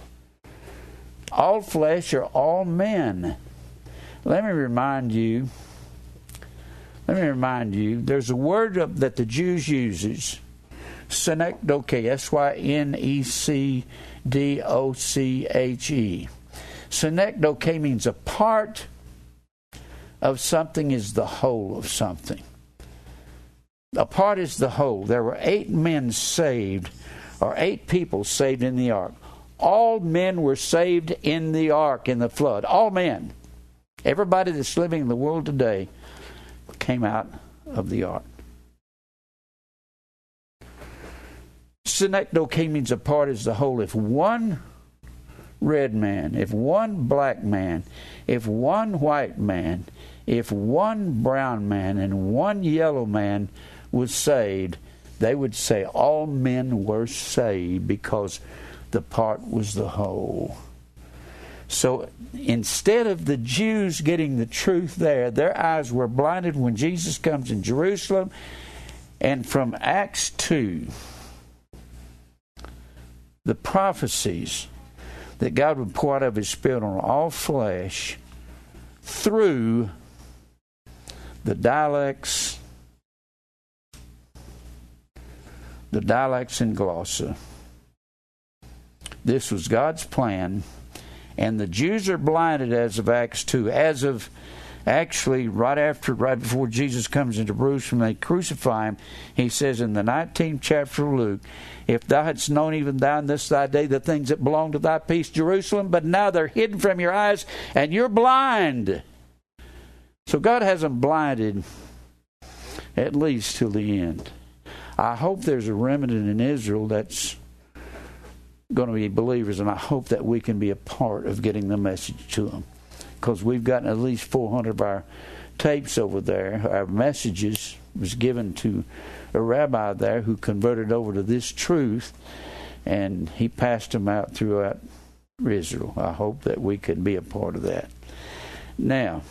All flesh are all men. Let me remind you. Let me remind you. There's a word that the Jews uses, synecdoche, S Y N E C D O C H E. Synecdoche means a part of something is the whole of something. A part is the whole. There were eight men saved, or eight people saved in the ark. All men were saved in the ark, in the flood. All men. Everybody that's living in the world today came out of the ark. Synecdoche means a part is the whole. If one red man, if one black man, if one white man, if one brown man and one yellow man was saved, they would say all men were saved because the part was the whole. So instead of the Jews getting the truth there, their eyes were blinded when Jesus comes in Jerusalem. And from Acts 2, the prophecies that God would pour out of His Spirit on all flesh through the dialects, the dialects in glossa. This was God's plan, and the Jews are blinded as of Acts 2. As of actually right after, right before Jesus comes into Jerusalem, they crucify him. He says in the 19th chapter of Luke, If thou hadst known even thou in this thy day the things that belong to thy peace, Jerusalem, but now they're hidden from your eyes, and you're blind. So God has them blinded at least till the end. I hope there's a remnant in Israel that's going to be believers, and I hope that we can be a part of getting the message to them because we've gotten at least 400 of our tapes over there. Our messages was given to a rabbi there who converted over to this truth, and he passed them out throughout Israel. I hope that we can be a part of that. Now,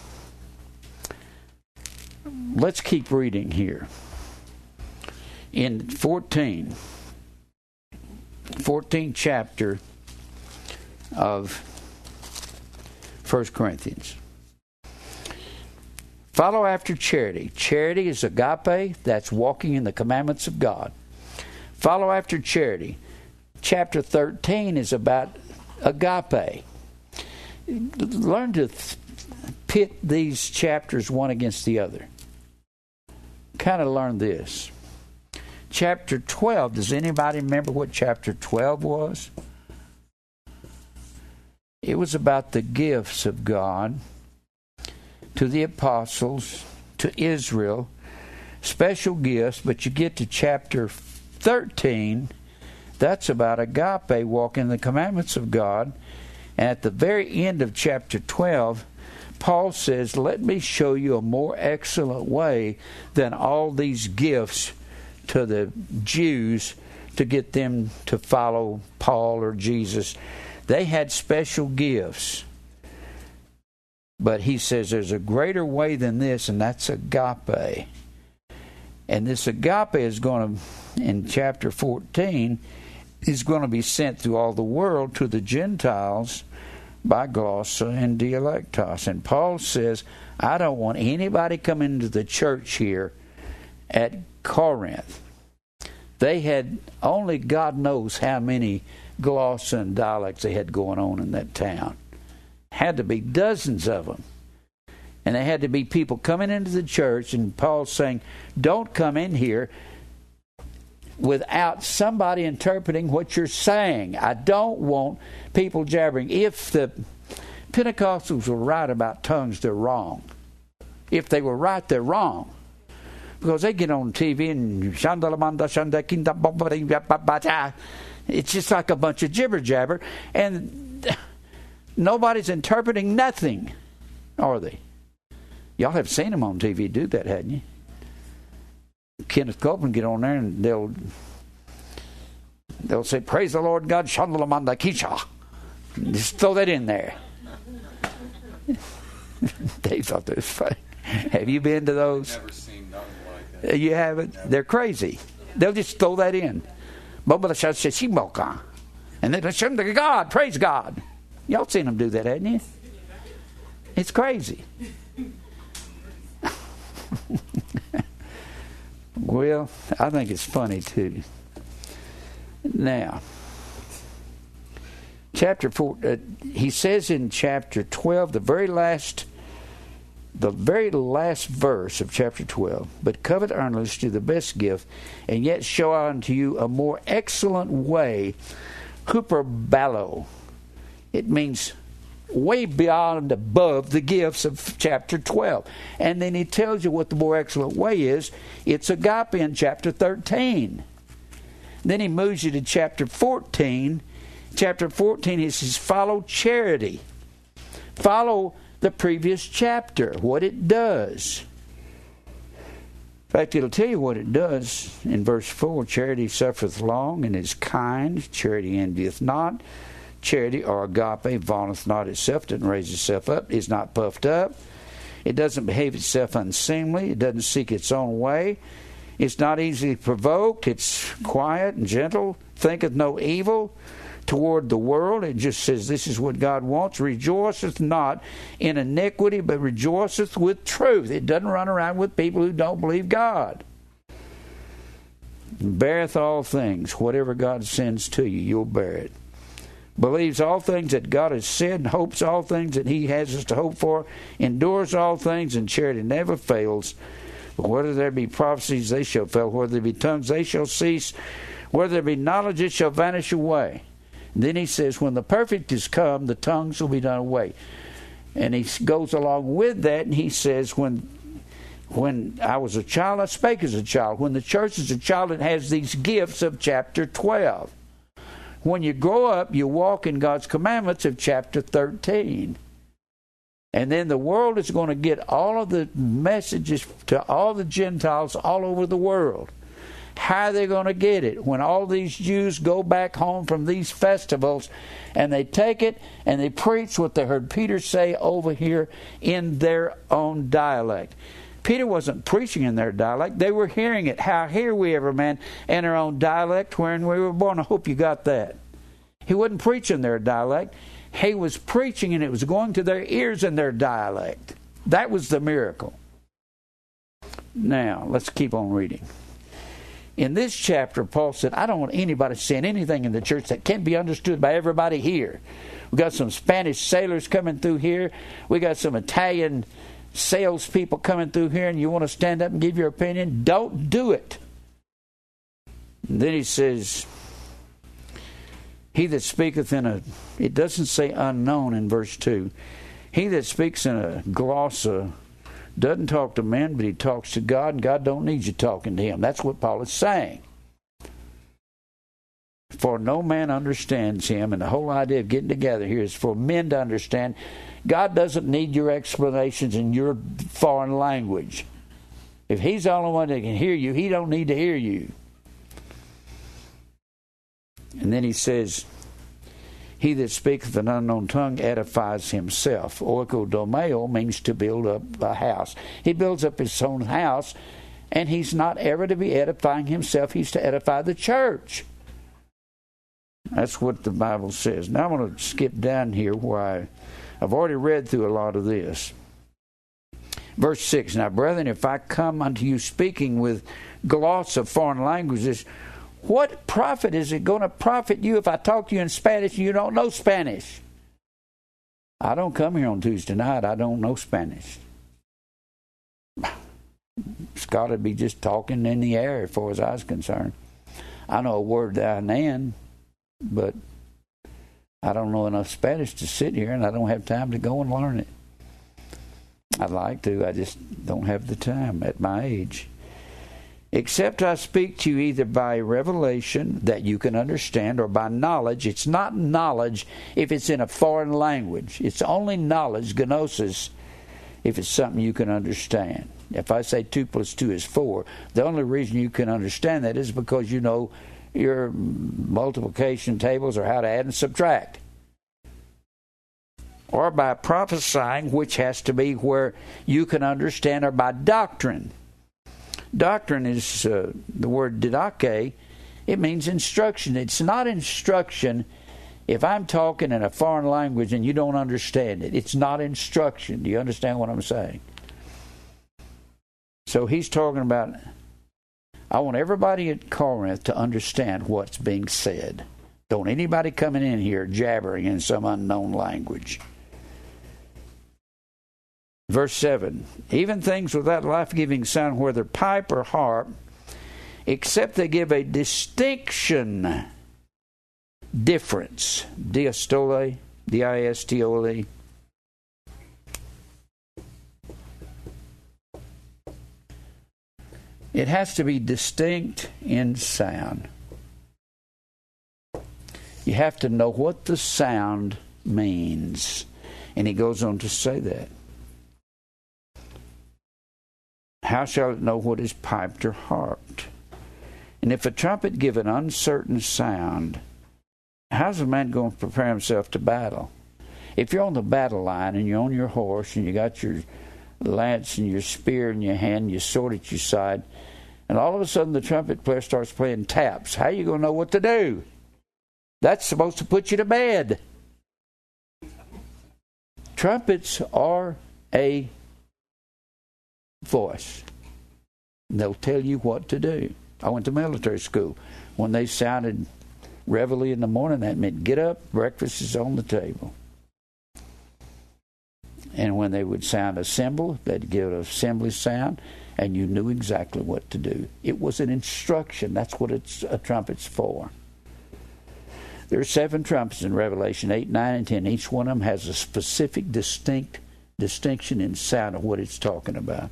let's keep reading here. In 14, 14th chapter of 1 Corinthians. Follow after charity. Charity is agape, that's walking in the commandments of God. Follow after charity. Chapter 13 is about agape. Learn to pit these chapters one against the other. Kind of learn this. Chapter 12. Does anybody remember what chapter 12 was? It was about the gifts of God to the apostles, to Israel, special gifts, but you get to chapter 13, that's about agape, walking the commandments of God. And at the very end of chapter 12, Paul says, Let me show you a more excellent way than all these gifts to the Jews to get them to follow Paul or Jesus. They had special gifts. But he says there's a greater way than this, and that's agape. And this agape is going to, in chapter 14, is going to be sent through all the world to the Gentiles by glossa and dialectos. And Paul says, I don't want anybody coming into the church here at Corinth. They had only God knows how many glossa and dialects they had going on in that town. Had to be dozens of them. And there had to be people coming into the church, and Paul saying, Don't come in here without somebody interpreting what you're saying. I don't want people jabbering. If the Pentecostals were right about tongues, they're wrong. If they were right, they're wrong. Because they get on TV and it's just like a bunch of jibber jabber, and nobody's interpreting nothing, are they? Y'all have seen them on TV do that, hadn't you? Kenneth Copeland get on there and they'll they'll say, "Praise the Lord God, Shandalamanda Kisha." Just throw that in there. they thought that was funny. Have you been to those? You haven't? They're crazy. They'll just throw that in. And then God, praise God. Y'all seen them do that, haven't you? It's crazy. well, I think it's funny too. Now, chapter 4, uh, he says in chapter 12, the very last the very last verse of chapter 12, but covet earnestly the best gift, and yet show unto you a more excellent way, hyperbalo. It means way beyond above the gifts of chapter 12. And then he tells you what the more excellent way is. It's agape in chapter 13. Then he moves you to chapter 14. Chapter 14, he says, follow charity. Follow the previous chapter, what it does. In fact, it'll tell you what it does in verse 4 Charity suffereth long and is kind, charity envieth not. Charity or agape vaunteth not itself, doesn't raise itself up, is not puffed up. It doesn't behave itself unseemly, it doesn't seek its own way. It's not easily provoked, it's quiet and gentle, thinketh no evil toward the world. It just says this is what God wants. Rejoiceth not in iniquity, but rejoiceth with truth. It doesn't run around with people who don't believe God. Beareth all things. Whatever God sends to you, you'll bear it believes all things that God has said, and hopes all things that He has us to hope for, endures all things, and charity never fails. But whether there be prophecies, they shall fail. Whether there be tongues, they shall cease. Whether there be knowledge, it shall vanish away. Then he says, When the perfect is come, the tongues will be done away. And he goes along with that, and he says, When when I was a child, I spake as a child. When the church is a child, it has these gifts of chapter 12. When you grow up, you walk in God's commandments of chapter 13. And then the world is going to get all of the messages to all the Gentiles all over the world. How are they going to get it? When all these Jews go back home from these festivals and they take it and they preach what they heard Peter say over here in their own dialect. Peter wasn't preaching in their dialect. They were hearing it. How hear we every man in our own dialect wherein we were born? I hope you got that. He wasn't preaching their dialect. He was preaching and it was going to their ears in their dialect. That was the miracle. Now, let's keep on reading. In this chapter, Paul said, I don't want anybody saying anything in the church that can't be understood by everybody here. We got some Spanish sailors coming through here. We got some Italian salespeople coming through here and you want to stand up and give your opinion, don't do it. And then he says, He that speaketh in a, it doesn't say unknown in verse 2. He that speaks in a glossa doesn't talk to men, but he talks to God, and God don't need you talking to him. That's what Paul is saying. For no man understands him, and the whole idea of getting together here is for men to understand. God doesn't need your explanations in your foreign language. If he's the only one that can hear you, he don't need to hear you. And then he says, He that speaketh an unknown tongue edifies himself. Oikodomeo means to build up a house. He builds up his own house, and he's not ever to be edifying himself, he's to edify the church. That's what the Bible says. Now I'm going to skip down here where I, I've already read through a lot of this. Verse 6 Now, brethren, if I come unto you speaking with gloss of foreign languages, what profit is it going to profit you if I talk to you in Spanish and you don't know Spanish? I don't come here on Tuesday night. I don't know Spanish. Got to be just talking in the air as far as I was concerned. I know a word that I but I don't know enough Spanish to sit here and I don't have time to go and learn it. I'd like to, I just don't have the time at my age. Except I speak to you either by revelation that you can understand or by knowledge. It's not knowledge if it's in a foreign language. It's only knowledge, gnosis, if it's something you can understand. If I say 2 plus 2 is 4, the only reason you can understand that is because you know your multiplication tables or how to add and subtract. Or by prophesying, which has to be where you can understand, or by doctrine Doctrine is uh, the word didache. It means instruction. It's not instruction if I'm talking in a foreign language and you don't understand it. It's not instruction. Do you understand what I'm saying? So he's talking about I want everybody at Corinth to understand what's being said. Don't anybody coming in here jabbering in some unknown language. Verse 7 Even things without life giving sound, whether pipe or harp, except they give a distinction, difference. Diastole, D I S T O L E. It has to be distinct in sound. You have to know what the sound means. And he goes on to say that. How shall it know what is piped or harped? And if a trumpet give an uncertain sound, how's a man going to prepare himself to battle? If you're on the battle line and you're on your horse and you got your lance and your spear in your hand, your sword at your side, and all of a sudden the trumpet player starts playing taps, how are you going to know what to do? That's supposed to put you to bed. Trumpets are a voice. They'll tell you what to do. I went to military school. When they sounded reveille in the morning, that meant get up, breakfast is on the table. And when they would sound a cymbal, they'd give an assembly sound, and you knew exactly what to do. It was an instruction. That's what it's, a trumpet's for. There are seven trumpets in Revelation 8, 9, and 10. Each one of them has a specific, distinct distinction in sound of what it's talking about.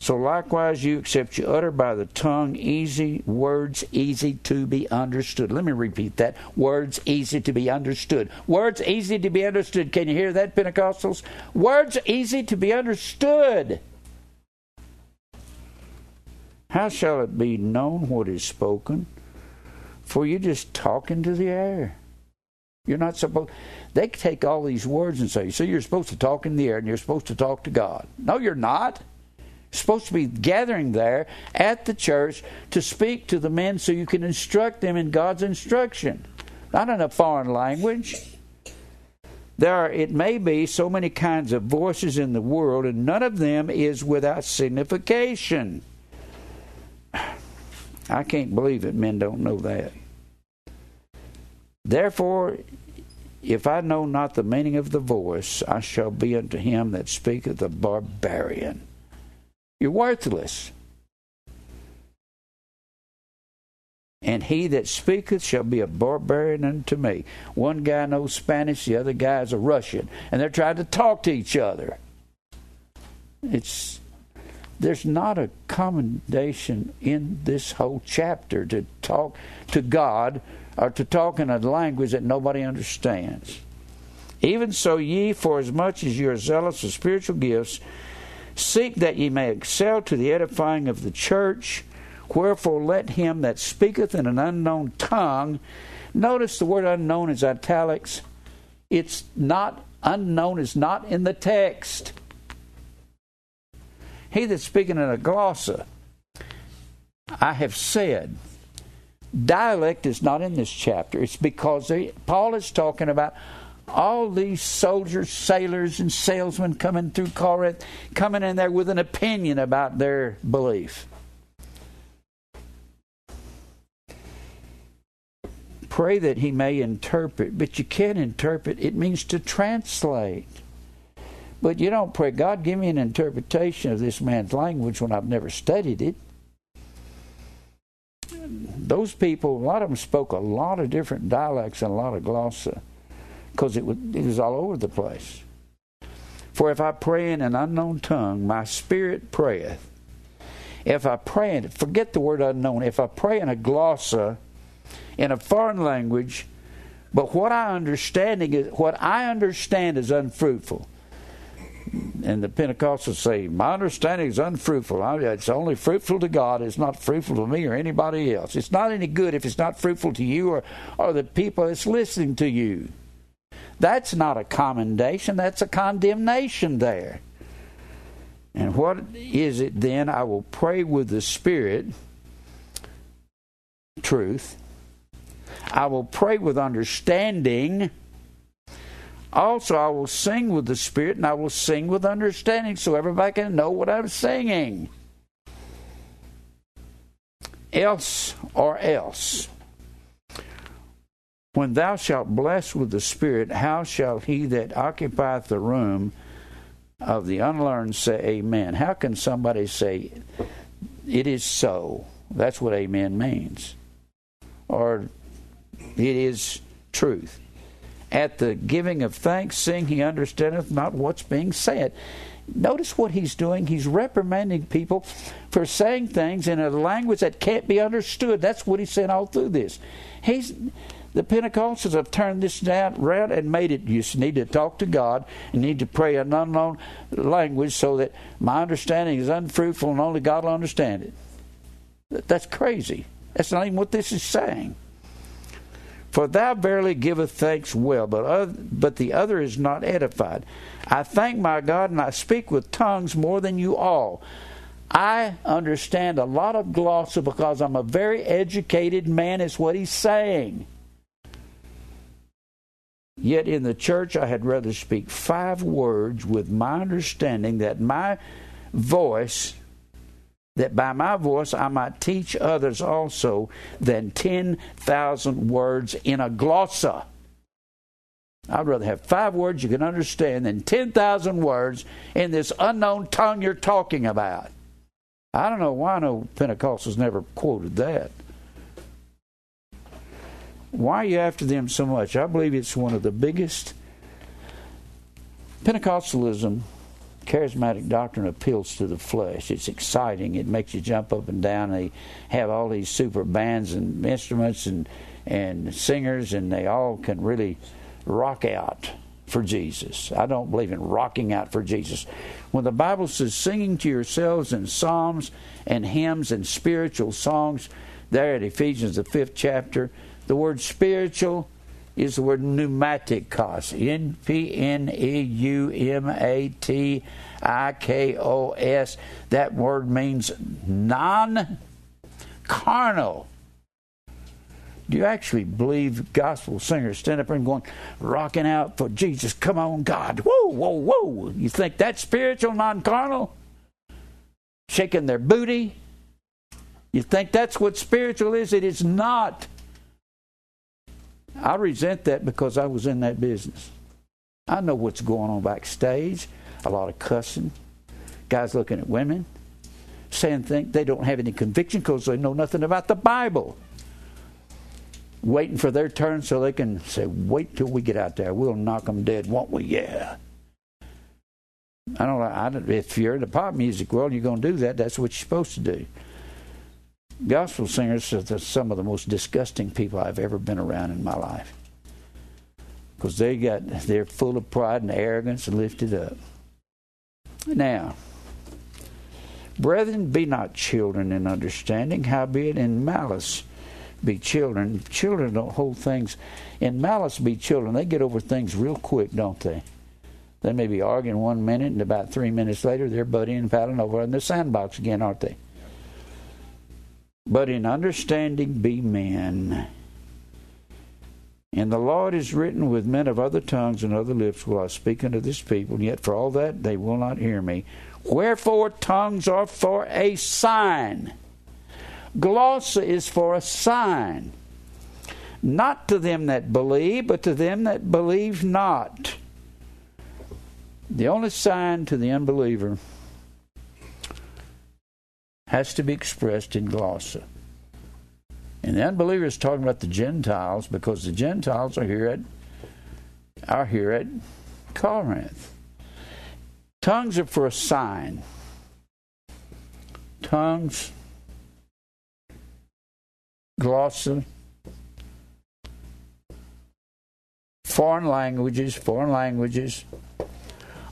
So likewise, you except you utter by the tongue easy words easy to be understood. Let me repeat that. Words easy to be understood. Words easy to be understood. Can you hear that, Pentecostals? Words easy to be understood. How shall it be known what is spoken? For you just talk into the air. You're not supposed. They take all these words and say, "So you're supposed to talk in the air, and you're supposed to talk to God." No, you're not supposed to be gathering there at the church to speak to the men so you can instruct them in God's instruction, not in a foreign language. There are, it may be, so many kinds of voices in the world, and none of them is without signification. I can't believe that men don't know that. Therefore, if I know not the meaning of the voice, I shall be unto him that speaketh a barbarian. You're worthless. and he that speaketh shall be a barbarian unto me. One guy knows Spanish, the other guy is a Russian, and they're trying to talk to each other. It's there's not a commendation in this whole chapter to talk to God or to talk in a language that nobody understands. Even so, ye, for as much as you are zealous of spiritual gifts, seek that ye may excel to the edifying of the church. Wherefore, let him that speaketh in an unknown tongue, notice the word unknown is italics. It's not, unknown is not in the text. He that's speaking in a glossa, I have said, dialect is not in this chapter. It's because they, Paul is talking about all these soldiers, sailors, and salesmen coming through Corinth, coming in there with an opinion about their belief. Pray that he may interpret, but you can't interpret. It means to translate. But you don't pray, God, give me an interpretation of this man's language when I've never studied it. Those people, a lot of them spoke a lot of different dialects and a lot of glossa because it it was all over the place. For if I pray in an unknown tongue, my spirit prayeth. If I pray in, forget the word unknown, if I pray in a glossa, in a foreign language, but what I understanding is what I understand is unfruitful and the Pentecostals say, My understanding is unfruitful. It's only fruitful to God. It's not fruitful to me or anybody else. It's not any good if it's not fruitful to you or, or the people that's listening to you. That's not a commendation, that's a condemnation there. And what is it then? I will pray with the Spirit, truth. I will pray with understanding also, I will sing with the Spirit and I will sing with understanding so everybody can know what I'm singing. Else or else. When thou shalt bless with the Spirit, how shall he that occupieth the room of the unlearned say amen? How can somebody say, it is so? That's what amen means. Or it is truth at the giving of thanks, seeing he understandeth not what's being said. Notice what he's doing. He's reprimanding people for saying things in a language that can't be understood. That's what he's saying all through this. He's the Pentecostals have turned this down around and made it you need to talk to God and need to pray an unknown language so that my understanding is unfruitful and only God will understand it. That's crazy. That's not even what this is saying. For thou verily giveth thanks well, but, other, but the other is not edified. I thank my God, and I speak with tongues more than you all. I understand a lot of glossa because I'm a very educated man, is what he's saying. Yet in the church, I had rather speak five words with my understanding that my voice that by my voice I might teach others also than 10,000 words in a glossa. I'd rather have five words you can understand than 10,000 words in this unknown tongue you're talking about. I don't know why no Pentecostals never quoted that. Why are you after them so much? I believe it's one of the biggest. Pentecostalism charismatic doctrine appeals to the flesh. It's exciting. It makes you jump up and down. They have all these super bands and instruments and and singers, and they all can really rock out for Jesus. I don't believe in rocking out for Jesus. When the Bible says singing to yourselves in psalms and hymns and spiritual songs, there at Ephesians the fifth chapter, the word spiritual is the word pneumatikos. N P N E U M A T I K O S. That word means non carnal. Do you actually believe gospel singers stand up and going, rocking out for Jesus? Come on, God. Whoa, whoa, whoa. You think that's spiritual, non carnal? Shaking their booty? You think that's what spiritual is? It is not. I resent that because I was in that business. I know what's going on backstage. A lot of cussing, guys looking at women, saying things they don't have any conviction because they know nothing about the Bible. waiting for their turn so they can say, "Wait till we get out there. We'll knock them dead, won't we?" Yeah. I don't. I don't if you're in the pop music world, you're going to do that. That's what you're supposed to do. Gospel singers are some of the most disgusting people I've ever been around in my life because they got they're full of pride and arrogance and lifted up. Now, brethren, be not children in understanding, howbeit in malice be children. Children don't hold things in malice. Be children. They get over things real quick, don't they? They may be arguing one minute, and about three minutes later, they're buddying and paddling over in the sandbox again, aren't they? But in understanding, be men. And the Lord is written with men of other tongues and other lips will I speak unto this people, and yet for all that they will not hear me. Wherefore tongues are for a sign. Glossa is for a sign. Not to them that believe, but to them that believe not. The only sign to the unbeliever has to be expressed in glossa. And the unbeliever is talking about the Gentiles because the Gentiles are here at are here at Corinth. Tongues are for a sign. Tongues, glossa, foreign languages, foreign languages,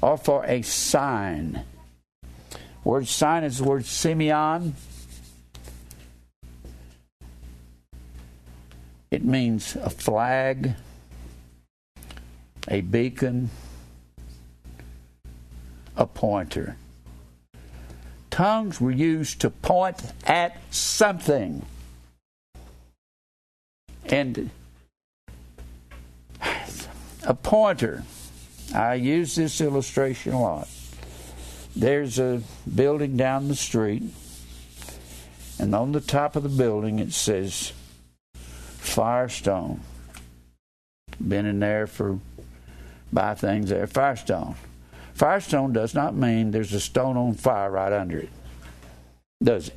are for a sign. Word sign is the word semeion. It means a flag, a beacon, a pointer. Tongues were used to point at something. And a pointer I use this illustration a lot. There's a building down the street, and on the top of the building it says Firestone. Been in there for buy things there. Firestone. Firestone does not mean there's a stone on fire right under it, does it?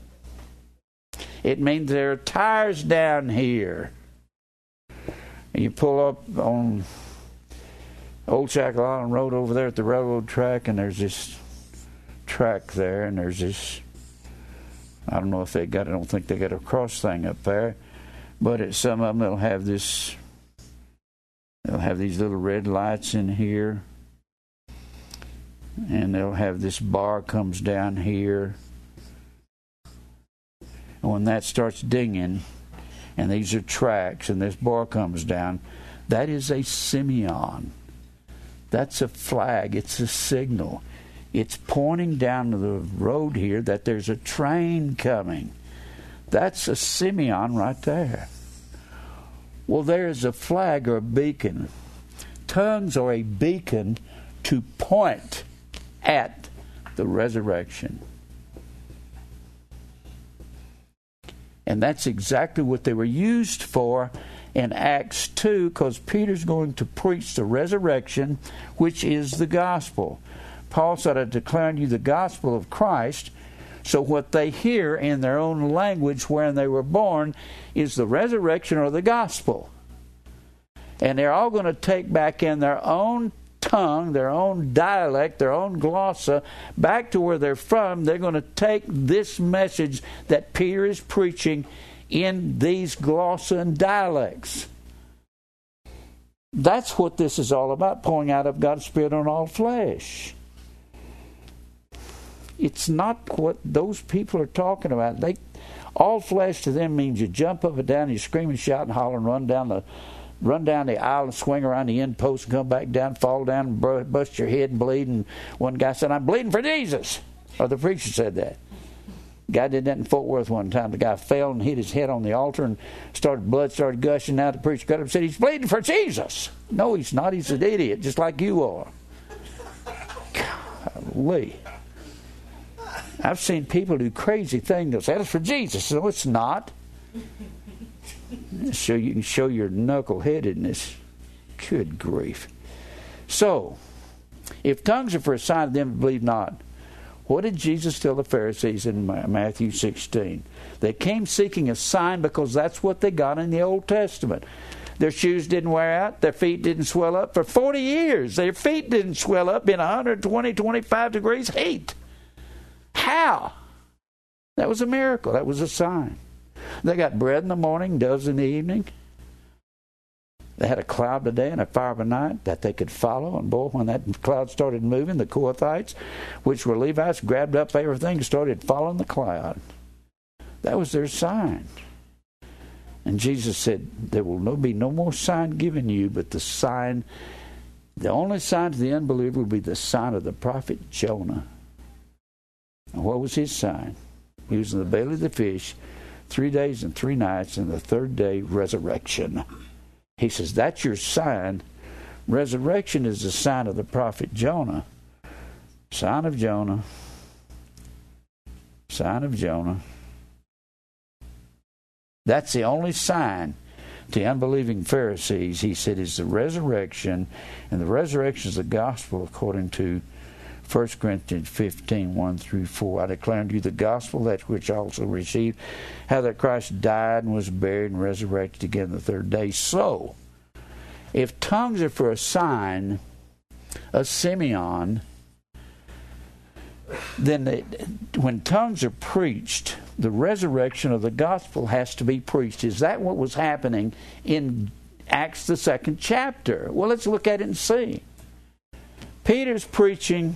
It means there are tires down here. You pull up on Old Shackle Island Road over there at the railroad track, and there's this track there, and there's this. I don't know if they got. I don't think they got a cross thing up there, but at some of them they'll have this. They'll have these little red lights in here, and they'll have this bar comes down here. And when that starts dinging, and these are tracks, and this bar comes down, that is a semeion. That's a flag, it's a signal. It's pointing down to the road here that there's a train coming. That's a semeion right there. Well, there's a flag or a beacon. Tongues are a beacon to point at the resurrection. And that's exactly what they were used for in Acts 2 because Peter's going to preach the resurrection, which is the gospel. Paul said, I declare you the gospel of Christ. So, what they hear in their own language when they were born is the resurrection or the gospel. And they're all going to take back in their own tongue, their own dialect, their own glossa, back to where they're from. They're going to take this message that Peter is preaching in these glossa and dialects. That's what this is all about pouring out of God's Spirit on all flesh. It's not what those people are talking about. They, all flesh to them means you jump up and down, you scream and shout and holler and run down the run down the aisle and swing around the end post and come back down, fall down and bust your head and bleed. And one guy said, I'm bleeding for Jesus. Or the preacher said that. Guy did that in Fort Worth one time. The guy fell and hit his head on the altar and started blood started gushing out. The preacher got up and said, He's bleeding for Jesus. No, he's not. He's an idiot, just like you are. Golly. I've seen people do crazy things. They'll say, That's for Jesus. No, it's not. So you can show your knuckleheadedness. Good grief. So, if tongues are for a sign of them believe not, What did Jesus tell the Pharisees in Matthew 16? They came seeking a sign because that's what they got in the Old Testament. Their shoes didn't wear out. Their feet didn't swell up. For 40 years, their feet didn't swell up in 120, 25 degrees heat. How? That was a miracle. That was a sign. They got bread in the morning, doves in the evening. They had a cloud by day and a fire by night that they could follow. And boy, when that cloud started moving, the Kohathites, which were Levites, grabbed up everything and started following the cloud. That was their sign. And Jesus said, There will no, be no more sign given you, but the sign, the only sign to the unbeliever will be the sign of the prophet Jonah. And what was his sign? He was in the belly of the fish three days and three nights, and the third day, resurrection. He says, That's your sign. Resurrection is the sign of the prophet Jonah. Sign of Jonah. Sign of Jonah. That's the only sign to unbelieving Pharisees, he said, is the resurrection, and the resurrection is the gospel according to 1 Corinthians 15, 1 through 4. I declare unto you the gospel that which I also received, how that Christ died and was buried and resurrected again the third day. So, if tongues are for a sign a semeion, then when tongues are preached, the resurrection of the gospel has to be preached. Is that what was happening in Acts, the second chapter? Well, let's look at it and see. Peter's preaching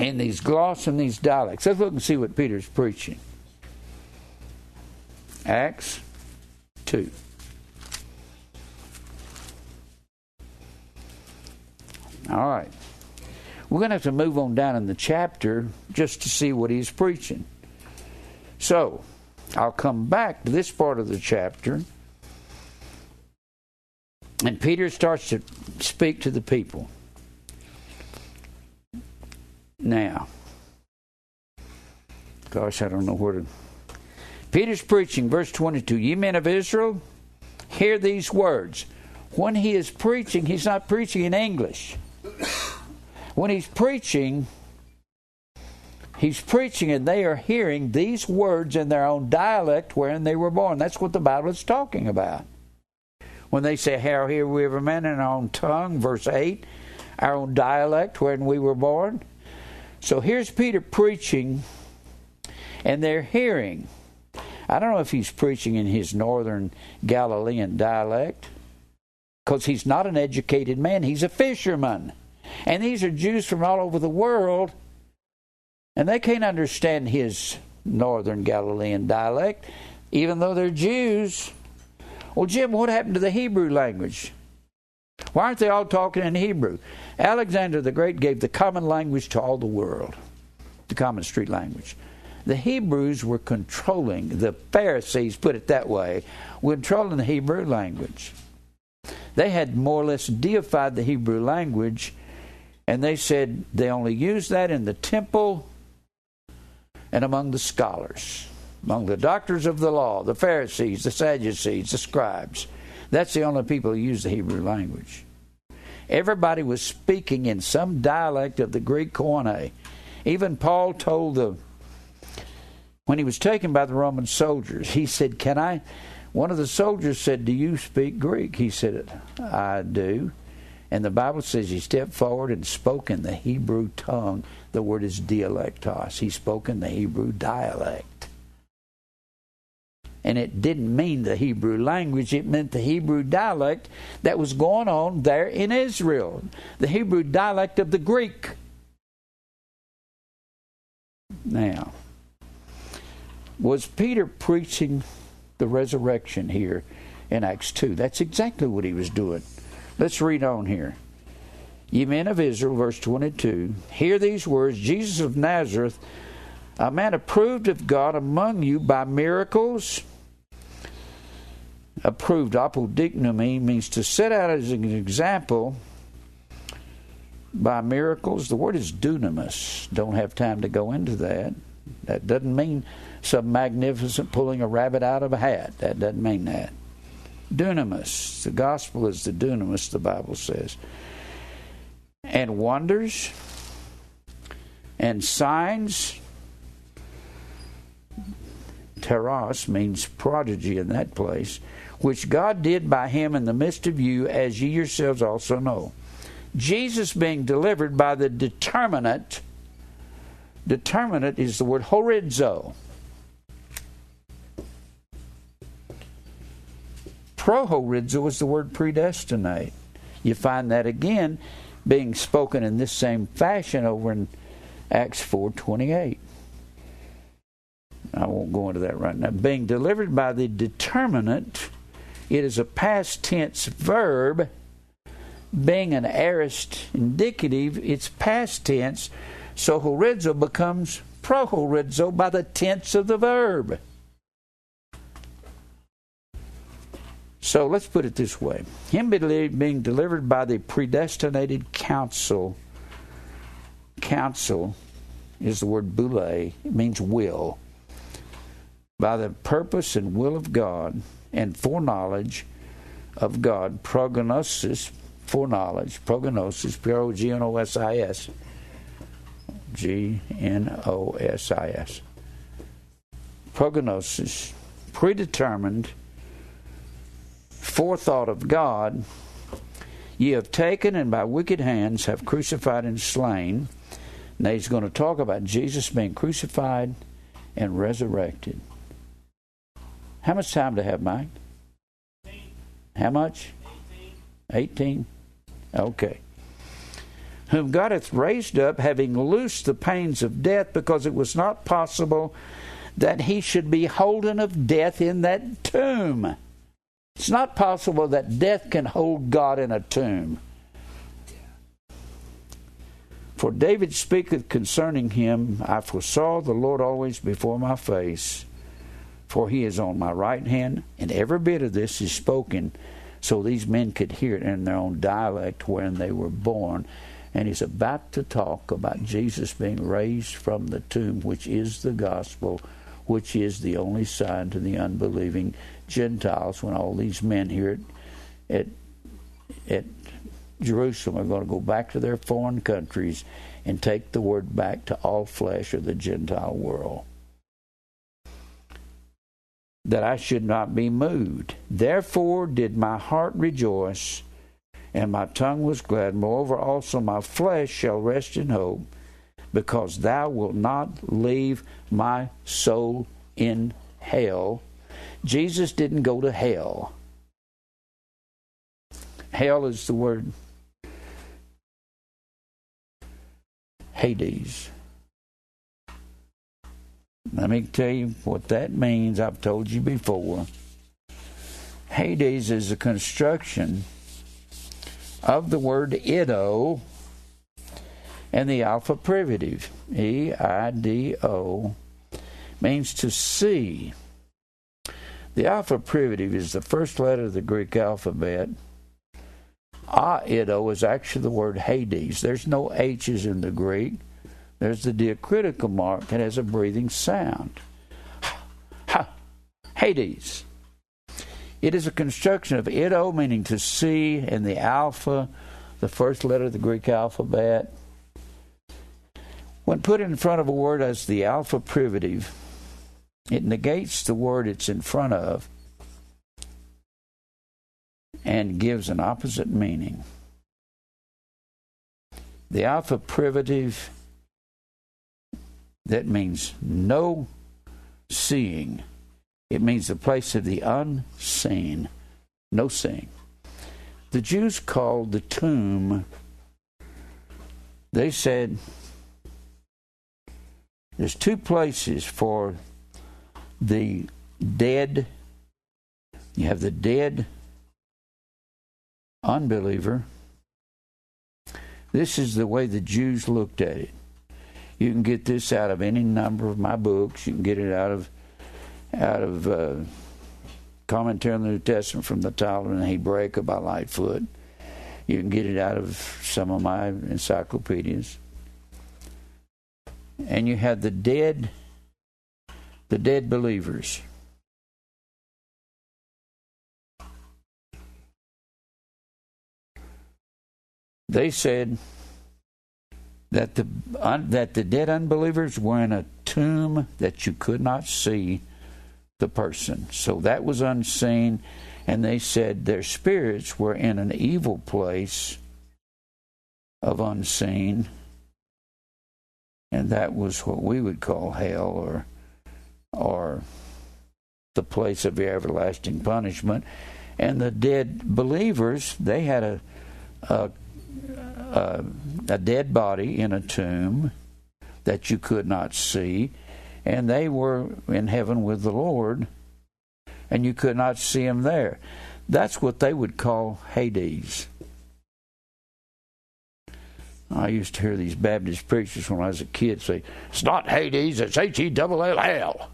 in these gloss and these dialects. Let's look and see what Peter's preaching. Acts 2. All right. We're going to have to move on down in the chapter just to see what he's preaching. So, I'll come back to this part of the chapter. And Peter starts to speak to the people. Now, gosh, I don't know where to. Peter's preaching, verse 22 Ye men of Israel, hear these words. When he is preaching, he's not preaching in English. When he's preaching, he's preaching and they are hearing these words in their own dialect wherein they were born. That's what the Bible is talking about. When they say, How hear we every man in our own tongue, verse 8, our own dialect wherein we were born. So here's Peter preaching, and they're hearing. I don't know if he's preaching in his northern Galilean dialect, because he's not an educated man, he's a fisherman. And these are Jews from all over the world, and they can't understand his northern Galilean dialect, even though they're Jews. Well, Jim, what happened to the Hebrew language? Why aren't they all talking in Hebrew? Alexander the Great gave the common language to all the world, the common street language. The Hebrews were controlling, the Pharisees put it that way, were controlling the Hebrew language. They had more or less deified the Hebrew language, and they said they only used that in the temple and among the scholars, among the doctors of the law, the Pharisees, the Sadducees, the scribes. That's the only people who use the Hebrew language. Everybody was speaking in some dialect of the Greek Koine. Even Paul told the when he was taken by the Roman soldiers, he said, Can I? One of the soldiers said, Do you speak Greek? He said, I do. And the Bible says he stepped forward and spoke in the Hebrew tongue. The word is dialectos. He spoke in the Hebrew dialect and it didn't mean the Hebrew language, it meant the Hebrew dialect that was going on there in Israel, the Hebrew dialect of the Greek. Now, was Peter preaching the resurrection here in Acts 2? That's exactly what he was doing. Let's read on here. Ye men of Israel, verse 22, hear these words Jesus of Nazareth, a man approved of God among you by miracles approved. Apodeiknumi means to set out as an example by miracles. The word is dunamis. Don't have time to go into that. That doesn't mean some magnificent pulling a rabbit out of a hat. That doesn't mean that. Dunamis. The gospel is the dunamis, the Bible says. And wonders. and signs. Teras means prodigy in that place, which God did by him in the midst of you, as ye yourselves also know. Jesus being delivered by the determinate, determinate is the word horizo. Prohorizo is the word predestinate. You find that again being spoken in this same fashion over in Acts 4:28. I won't go into that right now. Being delivered by the determinate, it is a past tense verb. Being an aorist indicative, it's past tense. So horizo becomes prohorizo by the tense of the verb. So let's put it this way Him being delivered by the predestinated counsel. Counsel is the word boule, it means will. By the purpose and will of God and foreknowledge of God, prognosis, foreknowledge, prognosis, P R O G N O S I S. G N O S I S. Prognosis, predetermined forethought of God, ye have taken and by wicked hands have crucified and slain. Now he's going to talk about Jesus being crucified and resurrected. How much time do I have, Mike? How much? 18. Okay. Whom God hath raised up, having loosed the pains of death, because it was not possible that he should be holden of death in that tomb. It's not possible that death can hold God in a tomb. For David speaketh concerning him, I foresaw the Lord always before my face, for he is on my right hand, and every bit of this is spoken so these men could hear it in their own dialect when they were born. And he's about to talk about Jesus being raised from the tomb, which is the gospel, which is the only sign to the unbelieving Gentiles when all these men here at, at, at Jerusalem are going to go back to their foreign countries and take the word back to all flesh of the Gentile world. That I should not be moved. Therefore did my heart rejoice, and my tongue was glad. Moreover, also my flesh shall rest in hope, because thou wilt not leave my soul in hell Jesus didn't go to hell. Hell is the word Hades. Let me tell you what that means. I've told you before. Hades is a construction of the word eido and the alpha privative. E I D O means to see the alpha privative is the first letter of the Greek alphabet. Aido is actually the word Hades. There's no H's in the Greek. There's the diacritical mark that has a breathing sound. Ha, Hades. It is a construction of eido, meaning to see, and the alpha, the first letter of the Greek alphabet. When put in front of a word as the alpha privative, it negates the word it's in front of and gives an opposite meaning. The alpha privative, that means no seeing. It means the place of the unseen, no seeing. The Jews called the tomb, they said, there's two places for the dead, you have the dead unbeliever. This is the way the Jews looked at it. You can get this out of any number of my books. You can get it out of out of uh, commentary on the New Testament from the Talmud and Hebraica by Lightfoot. You can get it out of some of my encyclopedias. And you have the dead the dead believers. They said that the un, that the dead unbelievers were in a tomb that you could not see the person. So that was unseen, and they said their spirits were in an evil place of unseen, and that was what we would call hell or or the place of everlasting punishment. And the dead believers, they had a a, a, a dead body in a tomb that you could not see, and they were in heaven with the Lord, and you could not see them there. That's what they would call Hades. I used to hear these Baptist preachers when I was a kid say, "It's not Hades, it's H E double L L."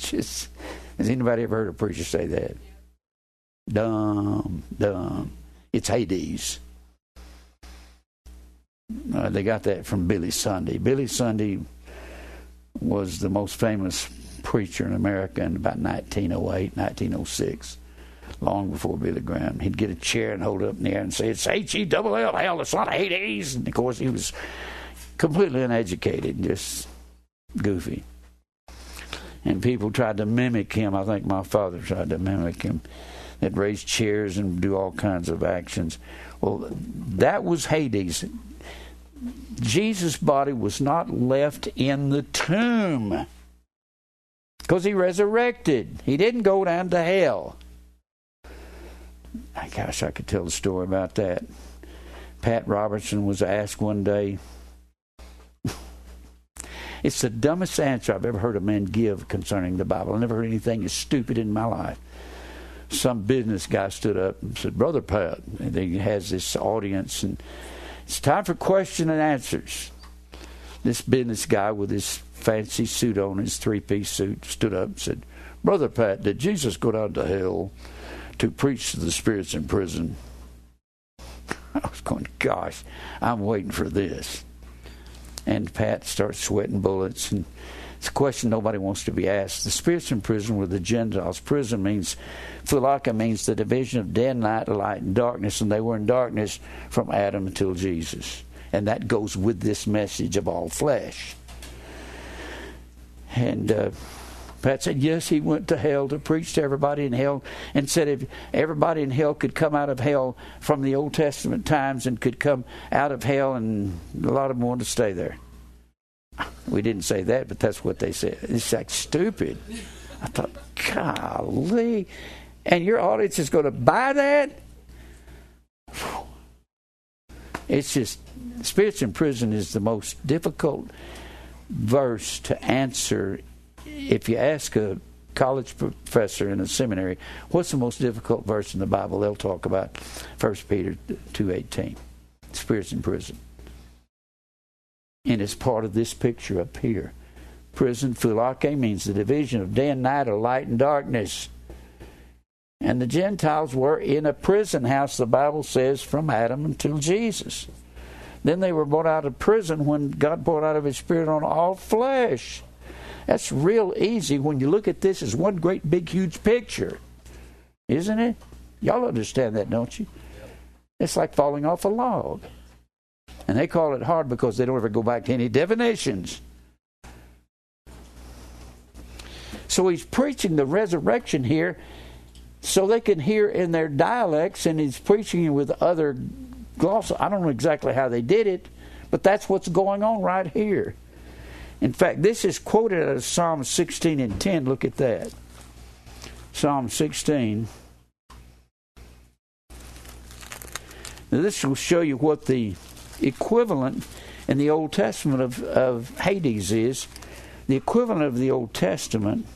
Has anybody ever heard a preacher say that? Dumb, dumb. It's Hades. Uh, they got that from Billy Sunday. Billy Sunday was the most famous preacher in America in about 1908, 1906, long before Billy Graham. He'd get a chair and hold it up in the air and say, It's H E double L, hell, it's not Hades. And of course, he was completely uneducated, just goofy. And people tried to mimic him. I think my father tried to mimic him. They'd raise chairs and do all kinds of actions. Well, that was Hades. Jesus' body was not left in the tomb because he resurrected. He didn't go down to hell. Gosh, I could tell a story about that. Pat Robertson was asked one day. it's the dumbest answer I've ever heard a man give concerning the Bible. I never heard anything as stupid in my life some business guy stood up and said, Brother Pat, and he has this audience, and it's time for question and answers. This business guy with his fancy suit on, his three piece suit, stood up and said, Brother Pat, did Jesus go down to hell to preach to the spirits in prison? I was going, Gosh, I'm waiting for this. And Pat starts sweating bullets and it's a question nobody wants to be asked. The spirits in prison were the Gentiles. Prison means, phylaka means the division of day and night, light and darkness, and they were in darkness from Adam until Jesus. And that goes with this message of all flesh. And uh, Pat said, yes, he went to hell to preach to everybody in hell and said if everybody in hell could come out of hell from the Old Testament times and could come out of hell, and a lot of them wanted to stay there. We didn't say that, but that's what they said. It's like stupid. I thought, golly. And your audience is going to buy that? It's just, spirits in prison is the most difficult verse to answer. If you ask a college professor in a seminary, what's the most difficult verse in the Bible? They'll talk about 1 Peter 2.18, spirits in prison and it's part of this picture up here. Prison, phylake, means the division of day and night or light and darkness. And the Gentiles were in a prison house, the Bible says, from Adam until Jesus. Then they were brought out of prison when God poured out of His Spirit on all flesh. That's real easy when you look at this as one great, big, huge picture. Isn't it? Y'all understand that, don't you? It's like falling off a log. And they call it hard because they don't ever go back to any divinations. So he's preaching the resurrection here so they can hear in their dialects, and he's preaching with other gloss. I don't know exactly how they did it, but that's what's going on right here. In fact, this is quoted out of Psalm 16 and 10. Look at that. Psalm 16. Now, this will show you what the equivalent in the Old Testament of, of Hades is. The equivalent of the Old Testament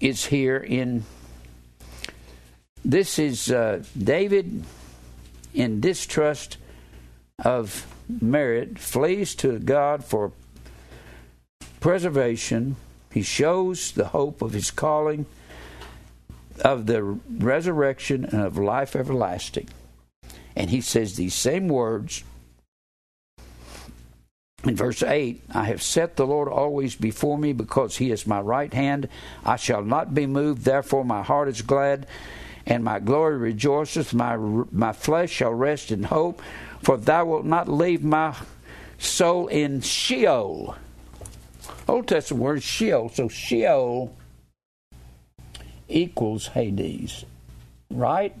is here in. This is uh, David in distrust of merit, flees to God for preservation. He shows the hope of his calling, of the resurrection, and of life everlasting. And he says these same words in verse 8 I have set the Lord always before me because he is my right hand. I shall not be moved, therefore my heart is glad. and my glory rejoiceth. My, my flesh shall rest in hope, for thou wilt not leave my soul in Sheol. Old Testament word Sheol. So Sheol equals Hades, right?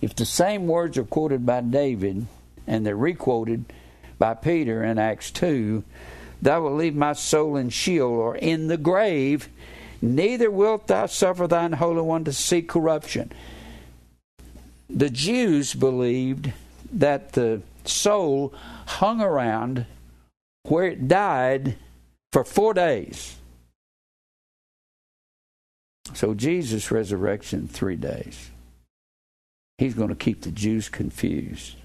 If the same words are quoted by David and they're requoted by Peter in Acts 2, thou wilt leave my soul in Sheol or in the grave, neither wilt thou suffer thine Holy One to see corruption. The Jews believed that the soul hung around where it died for four days. So Jesus' resurrection, three days. He's going to keep the Jews confused.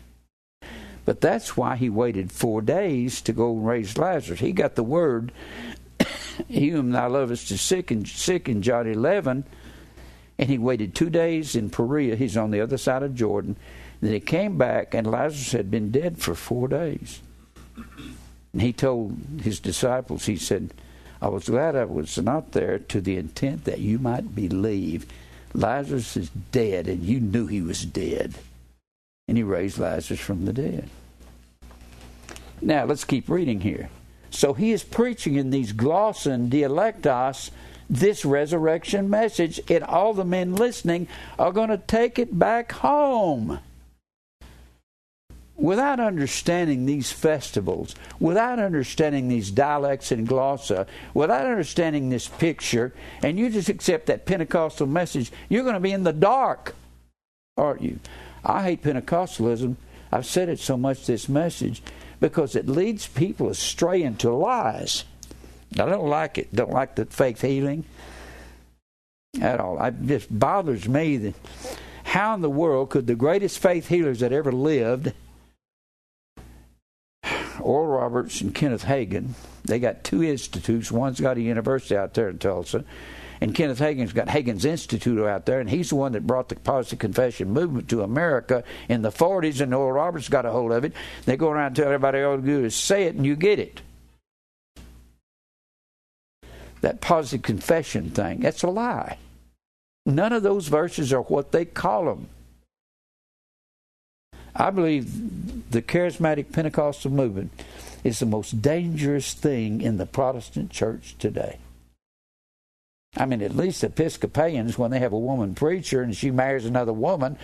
But that's why he waited four days to go and raise Lazarus. He got the word, he whom thou lovest is sick and sick in John 11, and he waited two days in Perea. He's on the other side of Jordan. Then he came back, and Lazarus had been dead for four days. And he told his disciples, he said, I was glad I was not there to the intent that you might believe. Lazarus is dead, and you knew he was dead. And he raised Lazarus from the dead. Now, let's keep reading here. So he is preaching in these glossa and dialectos this resurrection message, and all the men listening are going to take it back home without understanding these festivals, without understanding these dialects and glossa, without understanding this picture, and you just accept that Pentecostal message, you're going to be in the dark, aren't you? I hate Pentecostalism. I've said it so much this message because it leads people astray into lies. I don't like it. Don't like the faith healing at all. It just bothers me that how in the world could the greatest faith healers that ever lived Oral Roberts and Kenneth Hagin. They got two institutes. One's got a university out there in Tulsa, and Kenneth Hagin's got Hagin's Institute out there, and he's the one that brought the positive confession movement to America in the 40s, and Oral Roberts got a hold of it. They go around and tell everybody all you do is say it, and you get it. That positive confession thing, that's a lie. None of those verses are what they call them. I believe the charismatic Pentecostal movement is the most dangerous thing in the Protestant church today. I mean, at least Episcopalians, when they have a woman preacher and she marries another woman,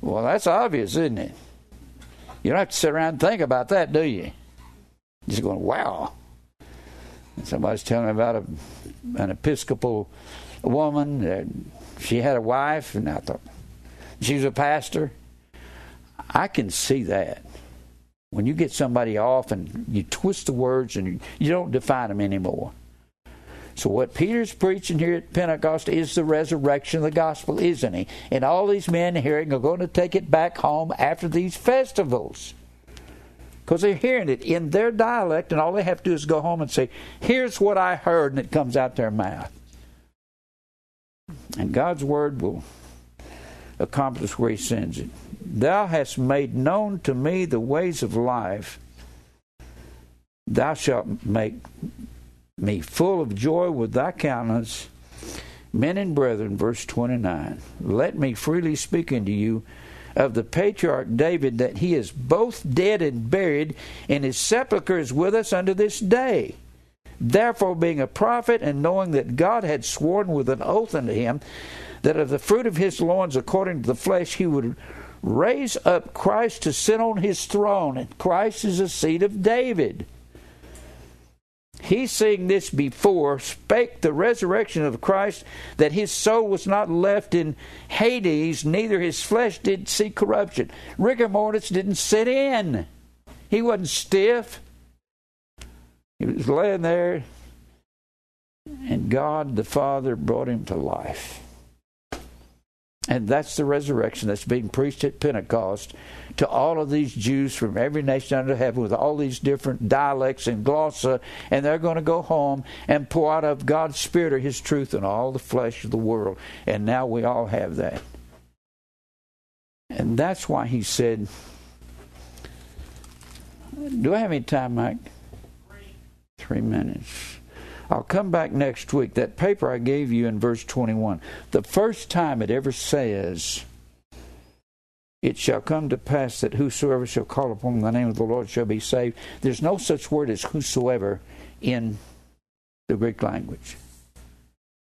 well, that's obvious, isn't it? You don't have to sit around and think about that, do you? Just going, wow. And somebody's telling me about a, an Episcopal woman. That she had a wife, and I thought she was a pastor. I can see that. When you get somebody off and you twist the words and you, don't define them anymore. So what Peter's preaching here at Pentecost is the resurrection of the gospel, isn't he? And all these men hearing are going to take it back home after these festivals. Because they're hearing it in their dialect, and all they have to do is go home and say, Here's what I heard, and it comes out their mouth. And God's word will accomplish where He sends it. Thou hast made known to me the ways of life. Thou shalt make me full of joy with thy countenance. Men and brethren, verse 29, let me freely speak unto you of the patriarch David that he is both dead and buried, and his sepulchre is with us unto this day. Therefore, being a prophet, and knowing that God had sworn with an oath unto him that of the fruit of his loins, according to the flesh, he would raise up Christ to sit on his throne, and Christ is the seed of David. He, seeing this before, spake the resurrection of Christ, that his soul was not left in Hades, neither his flesh did see corruption. Rigor mortis didn't sit in. He wasn't stiff. He was laying there, and God the Father brought him to life. And that's the resurrection that's being preached at Pentecost to all of these Jews from every nation under heaven with all these different dialects and glossa, and they're going to go home and pour out of God's Spirit or His truth in all the flesh of the world. And now we all have that. And that's why He said, Do I have any time, Mike? Three minutes. I'll come back next week. That paper I gave you in verse 21, the first time it ever says, It shall come to pass that whosoever shall call upon the name of the Lord shall be saved. There's no such word as whosoever in the Greek language.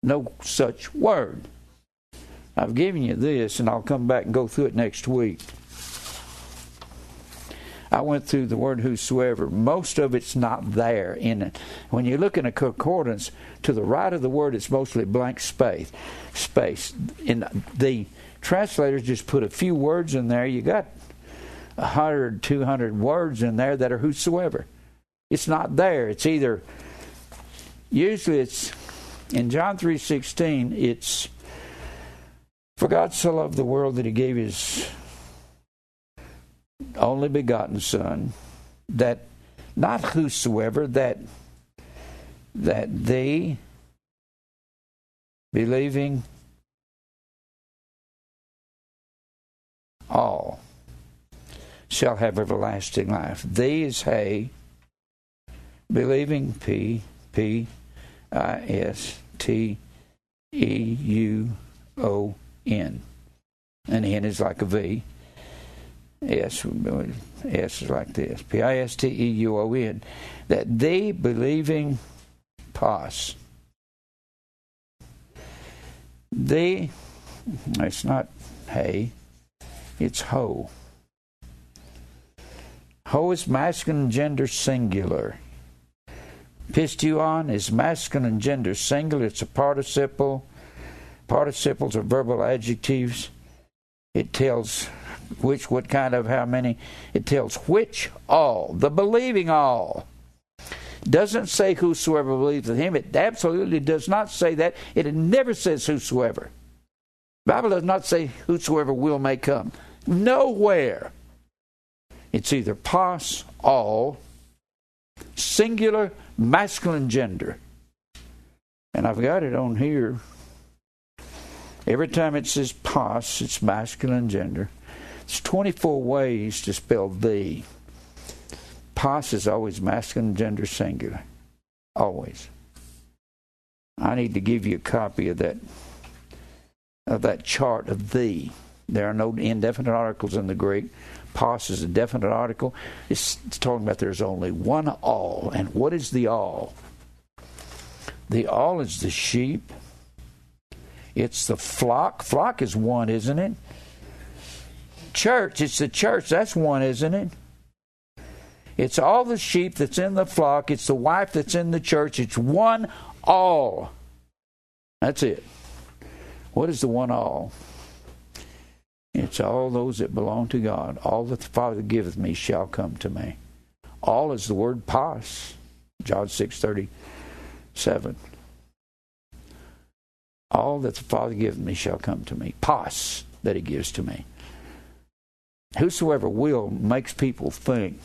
No such word. I've given you this, and I'll come back and go through it next week. I went through the word whosoever. Most of it's not there in it. When you look in a concordance, to the right of the word, it's mostly blank space. Space. In the translators just put a few words in there. You got a hundred, two hundred words in there that are whosoever. It's not there. It's either usually it's in John three sixteen. It's for God so loved the world that He gave His only begotten Son, that not whosoever, that that they believing all shall have everlasting life. They is believing P P I S T E U O N. And N is like a V. S, S is like this P I S T E U O N, that they believing pos. They, it's not hay, it's ho. Ho is masculine gender singular. Pisteuon is masculine gender singular. It's a participle. Participles are verbal adjectives. It tells which, what kind of, how many. It tells which all, the believing all. Doesn't say whosoever believes in him. It absolutely does not say that. It never says whosoever. Bible does not say whosoever will may come. Nowhere. It's either pos, all, singular, masculine gender. And I've got it on here. Every time it says pos, it's masculine gender. There's 24 ways to spell thee. Pos is always masculine gender singular. Always. I need to give you a copy of that of that chart of thee. There are no indefinite articles in the Greek. Pos is a definite article. It's, it's talking about there's only one all. And what is the all? The all is the sheep. It's the flock. Flock is one, isn't it? Church. It's the church. That's one, isn't it? It's all the sheep that's in the flock. It's the wife that's in the church. It's one all. That's it. What is the one all? It's all those that belong to God. All that the Father giveth me shall come to me. All is the word pos. John six thirty seven. All that the Father giveth me shall come to me. Pos that he gives to me. Whosoever will makes people think.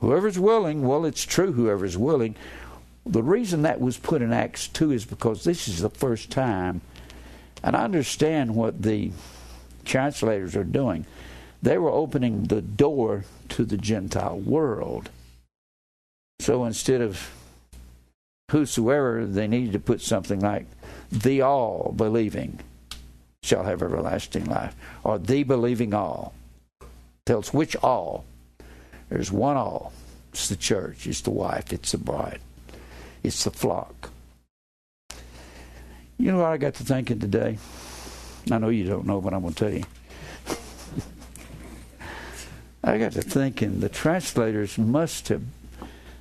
Whoever's willing, well, it's true, whoever's willing. The reason that was put in Acts 2 is because this is the first time, and I understand what the translators are doing. They were opening the door to the Gentile world. So instead of whosoever, they needed to put something like the all believing shall have everlasting life, or the believing all tells which all. There's one all. It's the church, it's the wife, it's the bride, it's the flock. You know what I got to thinking today? I know you don't know, but I'm going to tell you. I got to thinking the translators must have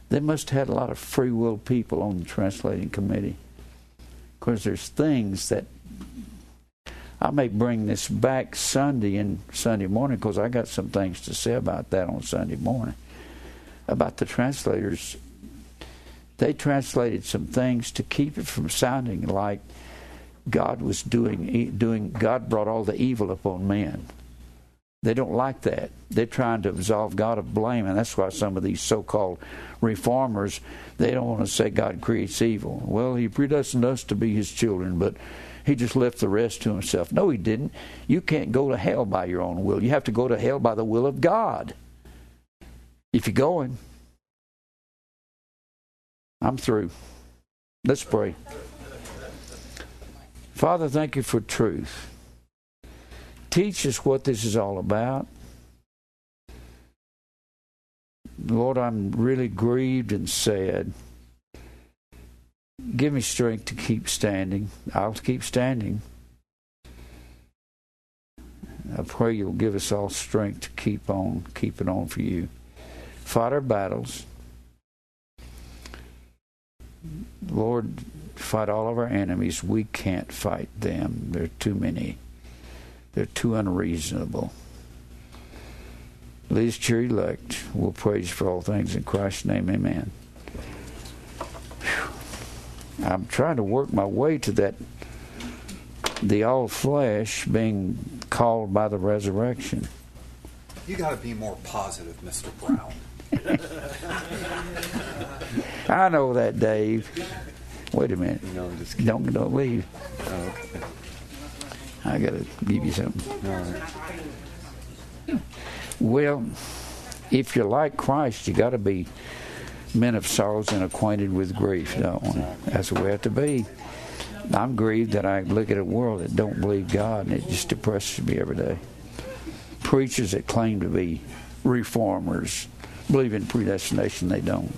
they must have had a lot of free will people on the translating committee because there's things that I may bring this back Sunday and Sunday morning because I got some things to say about that on Sunday morning. About the translators, they translated some things to keep it from sounding like God was doing doing. God brought all the evil upon man. They don't like that. They're trying to absolve God of blame, and that's why some of these so-called reformers they don't want to say God creates evil. Well, He predestined us to be His children, but he just left the rest to himself. No, he didn't. You can't go to hell by your own will. You have to go to hell by the will of God. If you're going, I'm through. Let's pray. Father, thank you for truth. Teach us what this is all about. Lord, I'm really grieved and sad. Give me strength to keep standing. I'll keep standing. I pray you'll give us all strength to keep on, keep it on for you. Fight our battles. Lord, fight all of our enemies. We can't fight them. There are too many. They're too unreasonable. Lead us to your elect. We'll praise for all things in Christ's name. Amen. I'm trying to work my way to that the all flesh being called by the resurrection. You got to be more positive, Mr. Brown. I know that, Dave. Wait a minute. No, I'm just Don't don't leave. Oh, okay. I got to give you something. Right. Well, if you're like Christ, you got to be men of sorrows and acquainted with grief, don't we? That's we have to be. I'm grieved that I look at a world that don't believe God, and it just depresses me every day. Preachers that claim to be reformers believe in predestination, they don't.